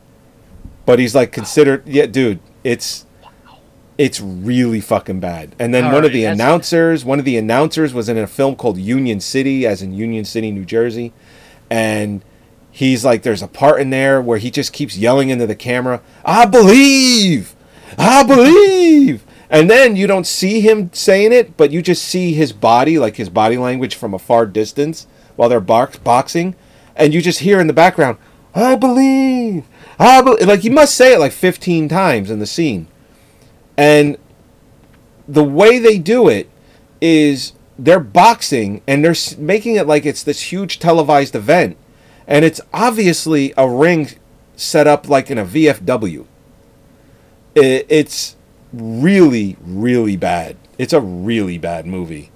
but he's like considered. Yeah, dude, it's it's really fucking bad. And then All one of the announcers, one of the announcers was in a film called Union City, as in Union City, New Jersey, and he's like, there's a part in there where he just keeps yelling into the camera, "I believe, I believe." And then you don't see him saying it, but you just see his body, like his body language from a far distance while they're box- boxing. And you just hear in the background, I believe, I believe. Like, you must say it like 15 times in the scene. And the way they do it is they're boxing and they're making it like it's this huge televised event. And it's obviously a ring set up like in a VFW. It's really, really bad. It's a really bad movie.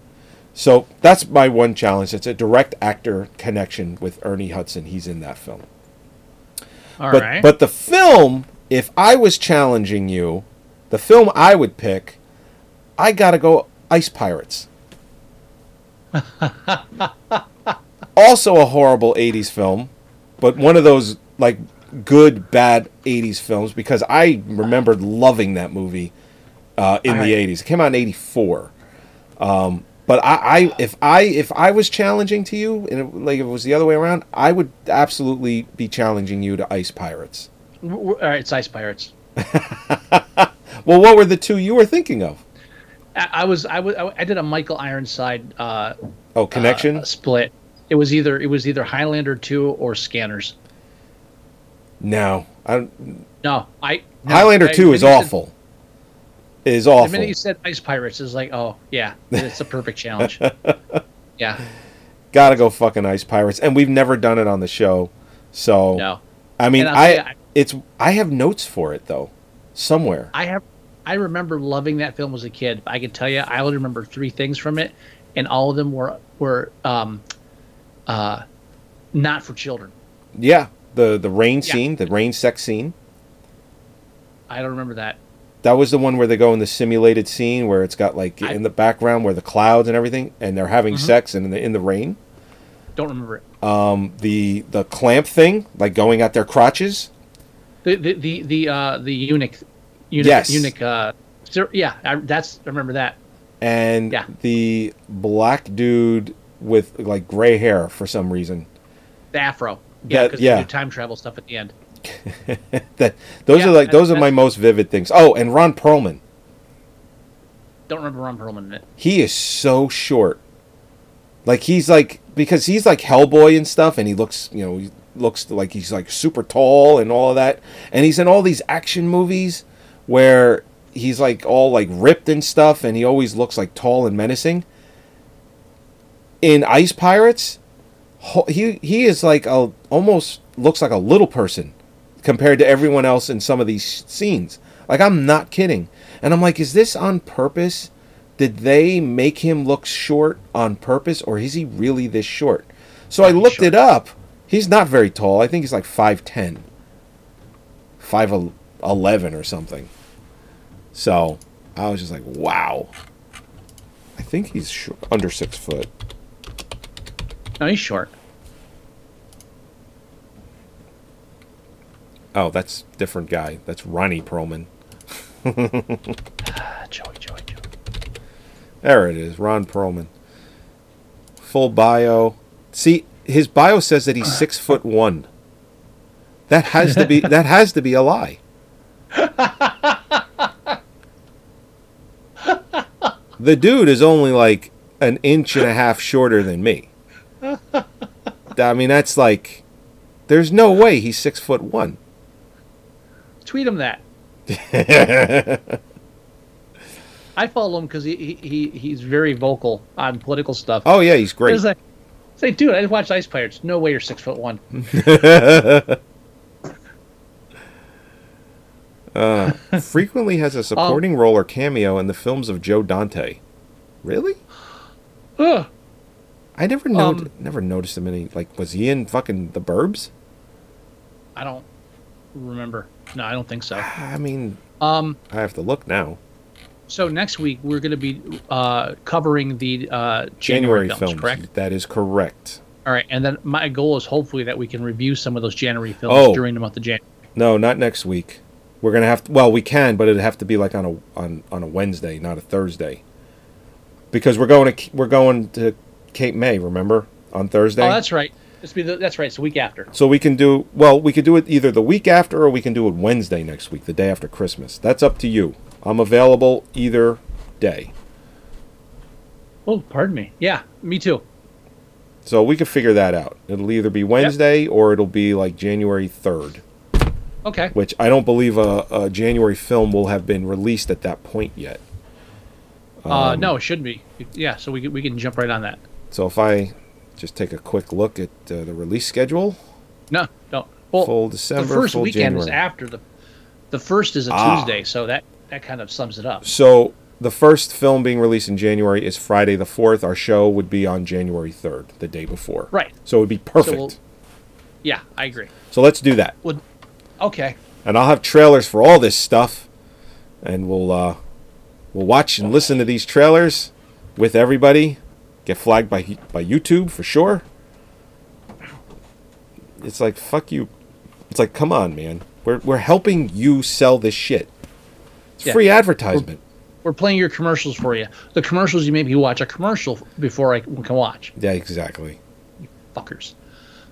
So that's my one challenge. It's a direct actor connection with Ernie Hudson. He's in that film. all but right. but the film, if I was challenging you, the film I would pick, I gotta go Ice Pirates. also a horrible '80s film, but one of those like good bad '80s films because I remembered loving that movie uh, in the Alright. '80s. It came out in '84. Um, but I, I, if I, if I was challenging to you, and it, like if it was the other way around, I would absolutely be challenging you to Ice Pirates. All right, it's Ice Pirates. Well, what were the two you were thinking of? I, I was I was I did a Michael Ironside uh, Oh, Connection. uh, split. It was either it was either Highlander two or Scanners. no, I, No, I no, Highlander I- Two the is minute said- awful. Is The minute you said Ice Pirates, is like, oh yeah, it's a perfect challenge. Yeah, Gotta go fucking Ice Pirates, and we've never done it on the show, so no, I mean, I you, I- it's I have notes for it though, somewhere. I have. I remember loving that film as a kid. I can tell you, I only remember three things from it, and all of them were were um, uh, not for children. Yeah, the the rain Yeah. scene, the rain sex scene. I don't remember that. That was the one where they go in the simulated scene where it's got like I- Mm-hmm. in the background where the clouds and everything, and they're having sex and in the in the rain. Don't remember it. Um, the the clamp thing, like going at their crotches. The the the the uh, the eunuch, eunuch, Yes. eunuch. Uh, yeah, I, that's I remember that. and Yeah. the black dude with like gray hair for some reason. The afro. Yeah, because yeah. they do time travel stuff at the end. that those Yeah, are like those are my most vivid things. Oh, and Ron Perlman. Don't remember Ron Perlman in it. He is so short. Like he's like because he's like Hellboy and stuff, and he looks you know he looks like he's like super tall and all of that, and he's in all these action movies where he's like all like ripped and stuff, and he always looks like tall and menacing. In Ice Pirates, he he is like a almost looks like a little person compared to everyone else in some of these scenes. Like I'm not kidding. And I'm like, is this on purpose? Did they make him look short on purpose or is he really this short? So I looked short. it up. He's not very tall. I think he's like 5'10. 5'11 or something. So I was just like, wow. I think he's sh- under six foot. No, he's short. Oh, that's different guy. That's Ronnie Perlman. Ah, Joey, Joey, Joey. There it is, Ron Perlman. Full bio. See, his bio says that he's six foot one. That has to be that has to be a lie. the dude is only like an inch and a half shorter than me. I mean, that's like, there's no way he's six foot one. Tweet him that. I follow him because he, he he he's very vocal on political stuff. Oh yeah, he's great. It's like, say, dude, I just watched Ice Pirates. No way you're six foot one. Uh, frequently has a supporting role or cameo in the films of Joe Dante. Really? Ugh. I never Um, never noticed him any. Like, was he in fucking The Burbs? I don't remember. No, I don't think so. I mean, Um, I have to look now. so next week we're going to be uh, covering the uh, January, January, films, films. correct? That is correct. All right, and then my goal is hopefully that we can review some of those January films Oh. during the month of January. No, not next week. We're gonna have to. Well, we can, but it'd have to be like on a on on a Wednesday, not a Thursday. Because we're going to we're going to Cape May. Remember on Thursday. Oh, that's right. It's be the, that's right. It's the week after. So we can do well. We could do it either the week after, or we can do it Wednesday next week, the day after Christmas. That's up to you. I'm available either day, Oh, pardon me. Yeah, me too. so we can figure that out. It'll either be Wednesday or it'll be like January third, Okay. which I don't believe a, a January film will have been released at that point yet. uh, Um, no, it shouldn't be. Yeah, so we we can jump right on that. So if I just take a quick look at uh, the release schedule, No, no. Well, full December, the first full weekend is after the. The first is a Ah. Tuesday, so that that kind of sums it up. So the first film being released in January is Friday the 4th. Our show would be on January 3rd, the day before. Right. So it would be perfect. we'll- Yeah, I agree. So let's do that. Well, okay. And I'll have trailers for all this stuff. And we'll uh we'll watch and listen to these trailers with everybody. Get flagged by by YouTube for sure. It's like fuck you. It's like come on, man. We're we're helping you sell this shit. It's Yeah. free advertisement. We're playing your commercials for you. The commercials you maybe watch a commercial before I can watch. Yeah, exactly. You fuckers.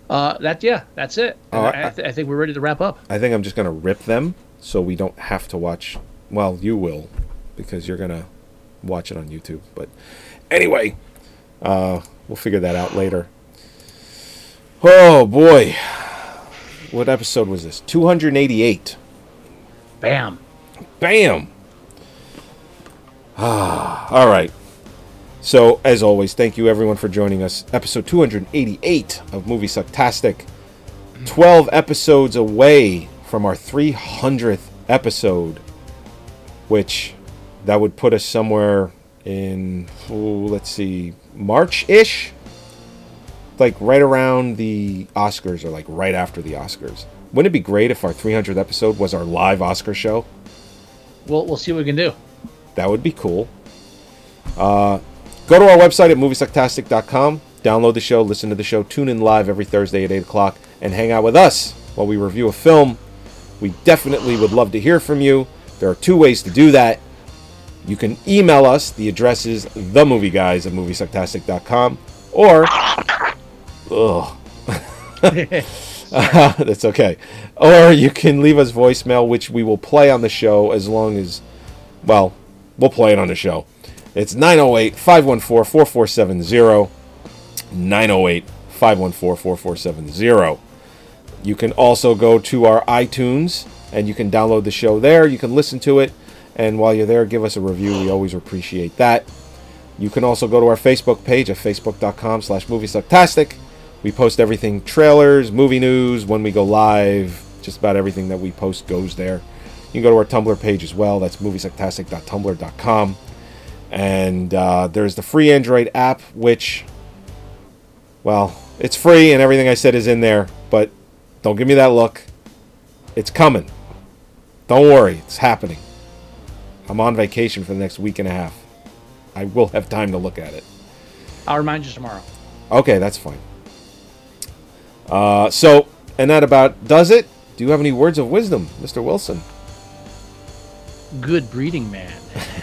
Uh, that yeah, that's it. I, I- I, th- I think we're ready to wrap up. I think I'm just gonna rip them so we don't have to watch. Well, you will, because you're gonna watch it on YouTube. But anyway, uh, we'll figure that out later. Oh boy, what episode was this? 288. Bam. Bam. Ah, all right. So, as always, thank you everyone for joining us. Episode 288 of Movie Sucktastic. 12 episodes away from our 300th episode, which that would put us somewhere in, oh, let's see, March ish? Like right around the Oscars or like right after the Oscars. Wouldn't it be great if our 300th episode was our live Oscar show? We'll we'll see what we can do. That would be cool. Uh, go to our website at moviesucktastic.com. Download the show, listen to the show, tune in live every Thursday at 8 o'clock, and hang out with us while we review a film. We definitely would love to hear from you. There are two ways to do that. You can email us. The address is themovieguys at moviesucktastic.com. Or, ugh. That's okay. Or you can leave us voicemail, which we will play on the show as long as, well, we'll play it on the show. It's 908 514 4470. 908 514 4470. You can also go to our iTunes and you can download the show there. You can listen to it. And while you're there, give us a review. We always appreciate that. You can also go to our Facebook page at facebook.com slash moviesucktastic. We post everything trailers, movie news, when we go live, just about everything that we post goes there. You can go to our Tumblr page as well. That's moviesucktastic.tumblr.com. And uh, there's the free Android app, which, well, it's free and everything I said is in there, but don't give me that look. It's coming. Don't worry, it's happening. I'm on vacation for the next week and a half. I will have time to look at it. I'll remind you tomorrow. Okay, that's fine. Uh, so, and that about does it. Do you have any words of wisdom, Mr. Wilson? Good breeding, man.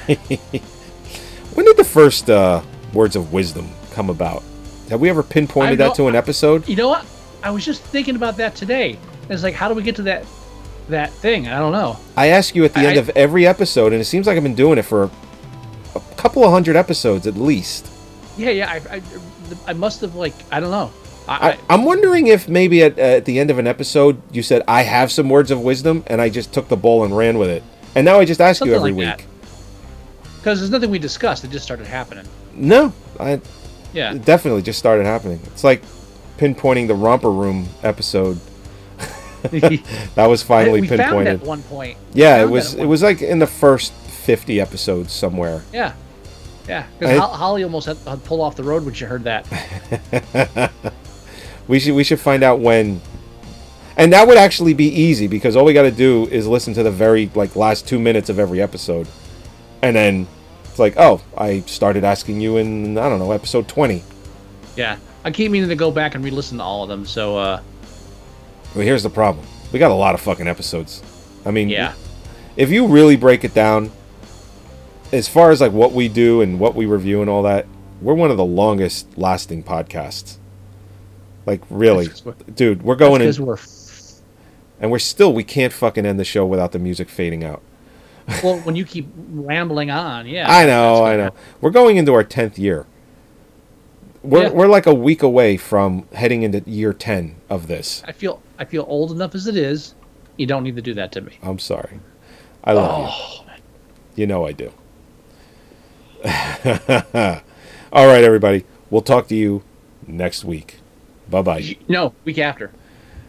When did the first uh, words of wisdom come about? Have we ever pinpointed that to an episode? You know what? I was just thinking about that today. It's like, how do we get to that that thing? I don't know. I ask you at the end of every episode, and it seems like I've been doing it for a couple of hundred episodes at least. Yeah, yeah. I, I, I must have like, I don't know. I, I, I'm wondering if maybe at, uh, at the end of an episode you said I have some words of wisdom, and I just took the ball and ran with it, and now I just ask you every like week. because there's nothing we discussed. It just started happening. No, I Yeah. it definitely just started happening. It's like pinpointing the romper room episode. That was finally we found it pinpointed. at one point. Yeah, it was it was like in the first 50 episodes somewhere. Yeah. Yeah. Because Holly almost had, had pull off the road when she heard that. We should we should find out when and that would actually be easy because all we got to do is listen to the very like last 2 minutes of every episode. And then it's like, "Oh, I started asking you in I don't know, episode 20." Yeah. I keep meaning to go back and re-listen to all of them. So, uh, Well, here's the problem. We got a lot of fucking episodes. I mean, yeah. if you really break it down as far as like what we do and what we review and all that, we're one of the longest lasting podcasts. Like really, we're- dude, we're going in, we're and we're still we can't fucking end the show without the music fading out. well, when you keep rambling on, yeah. I know, I know. happen. We're going into our tenth year. We're Yeah. we're like a week away from heading into year ten of this. I feel I feel old enough as it is. You don't need to do that to me. I'm sorry. I love Oh, you. You know I do. All right, everybody. We'll talk to you next week. Bye bye. no, week after.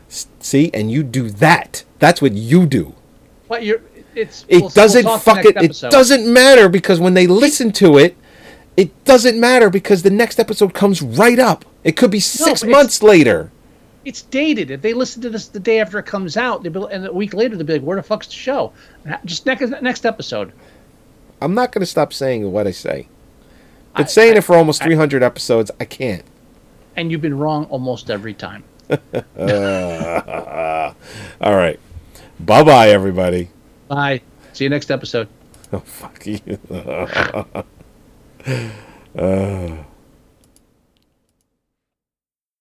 See, and you do that. That's what you do. What you're? It's It we'll- doesn't we'll fuck it. It doesn't matter because when they listen to it, it doesn't matter because the next episode comes right up. It could be six it's- months later. It's dated. If they listen to this the day after it comes out, be, and a week later they'll be like, "Where the fuck's the show?" Just next next episode. I'm not going to stop saying what I say. Been I- saying I- it for almost I- 300 episodes. I can't. And you've been wrong almost every time. All right. Bye bye, everybody. Bye. See you next episode. Oh, fuck you. uh.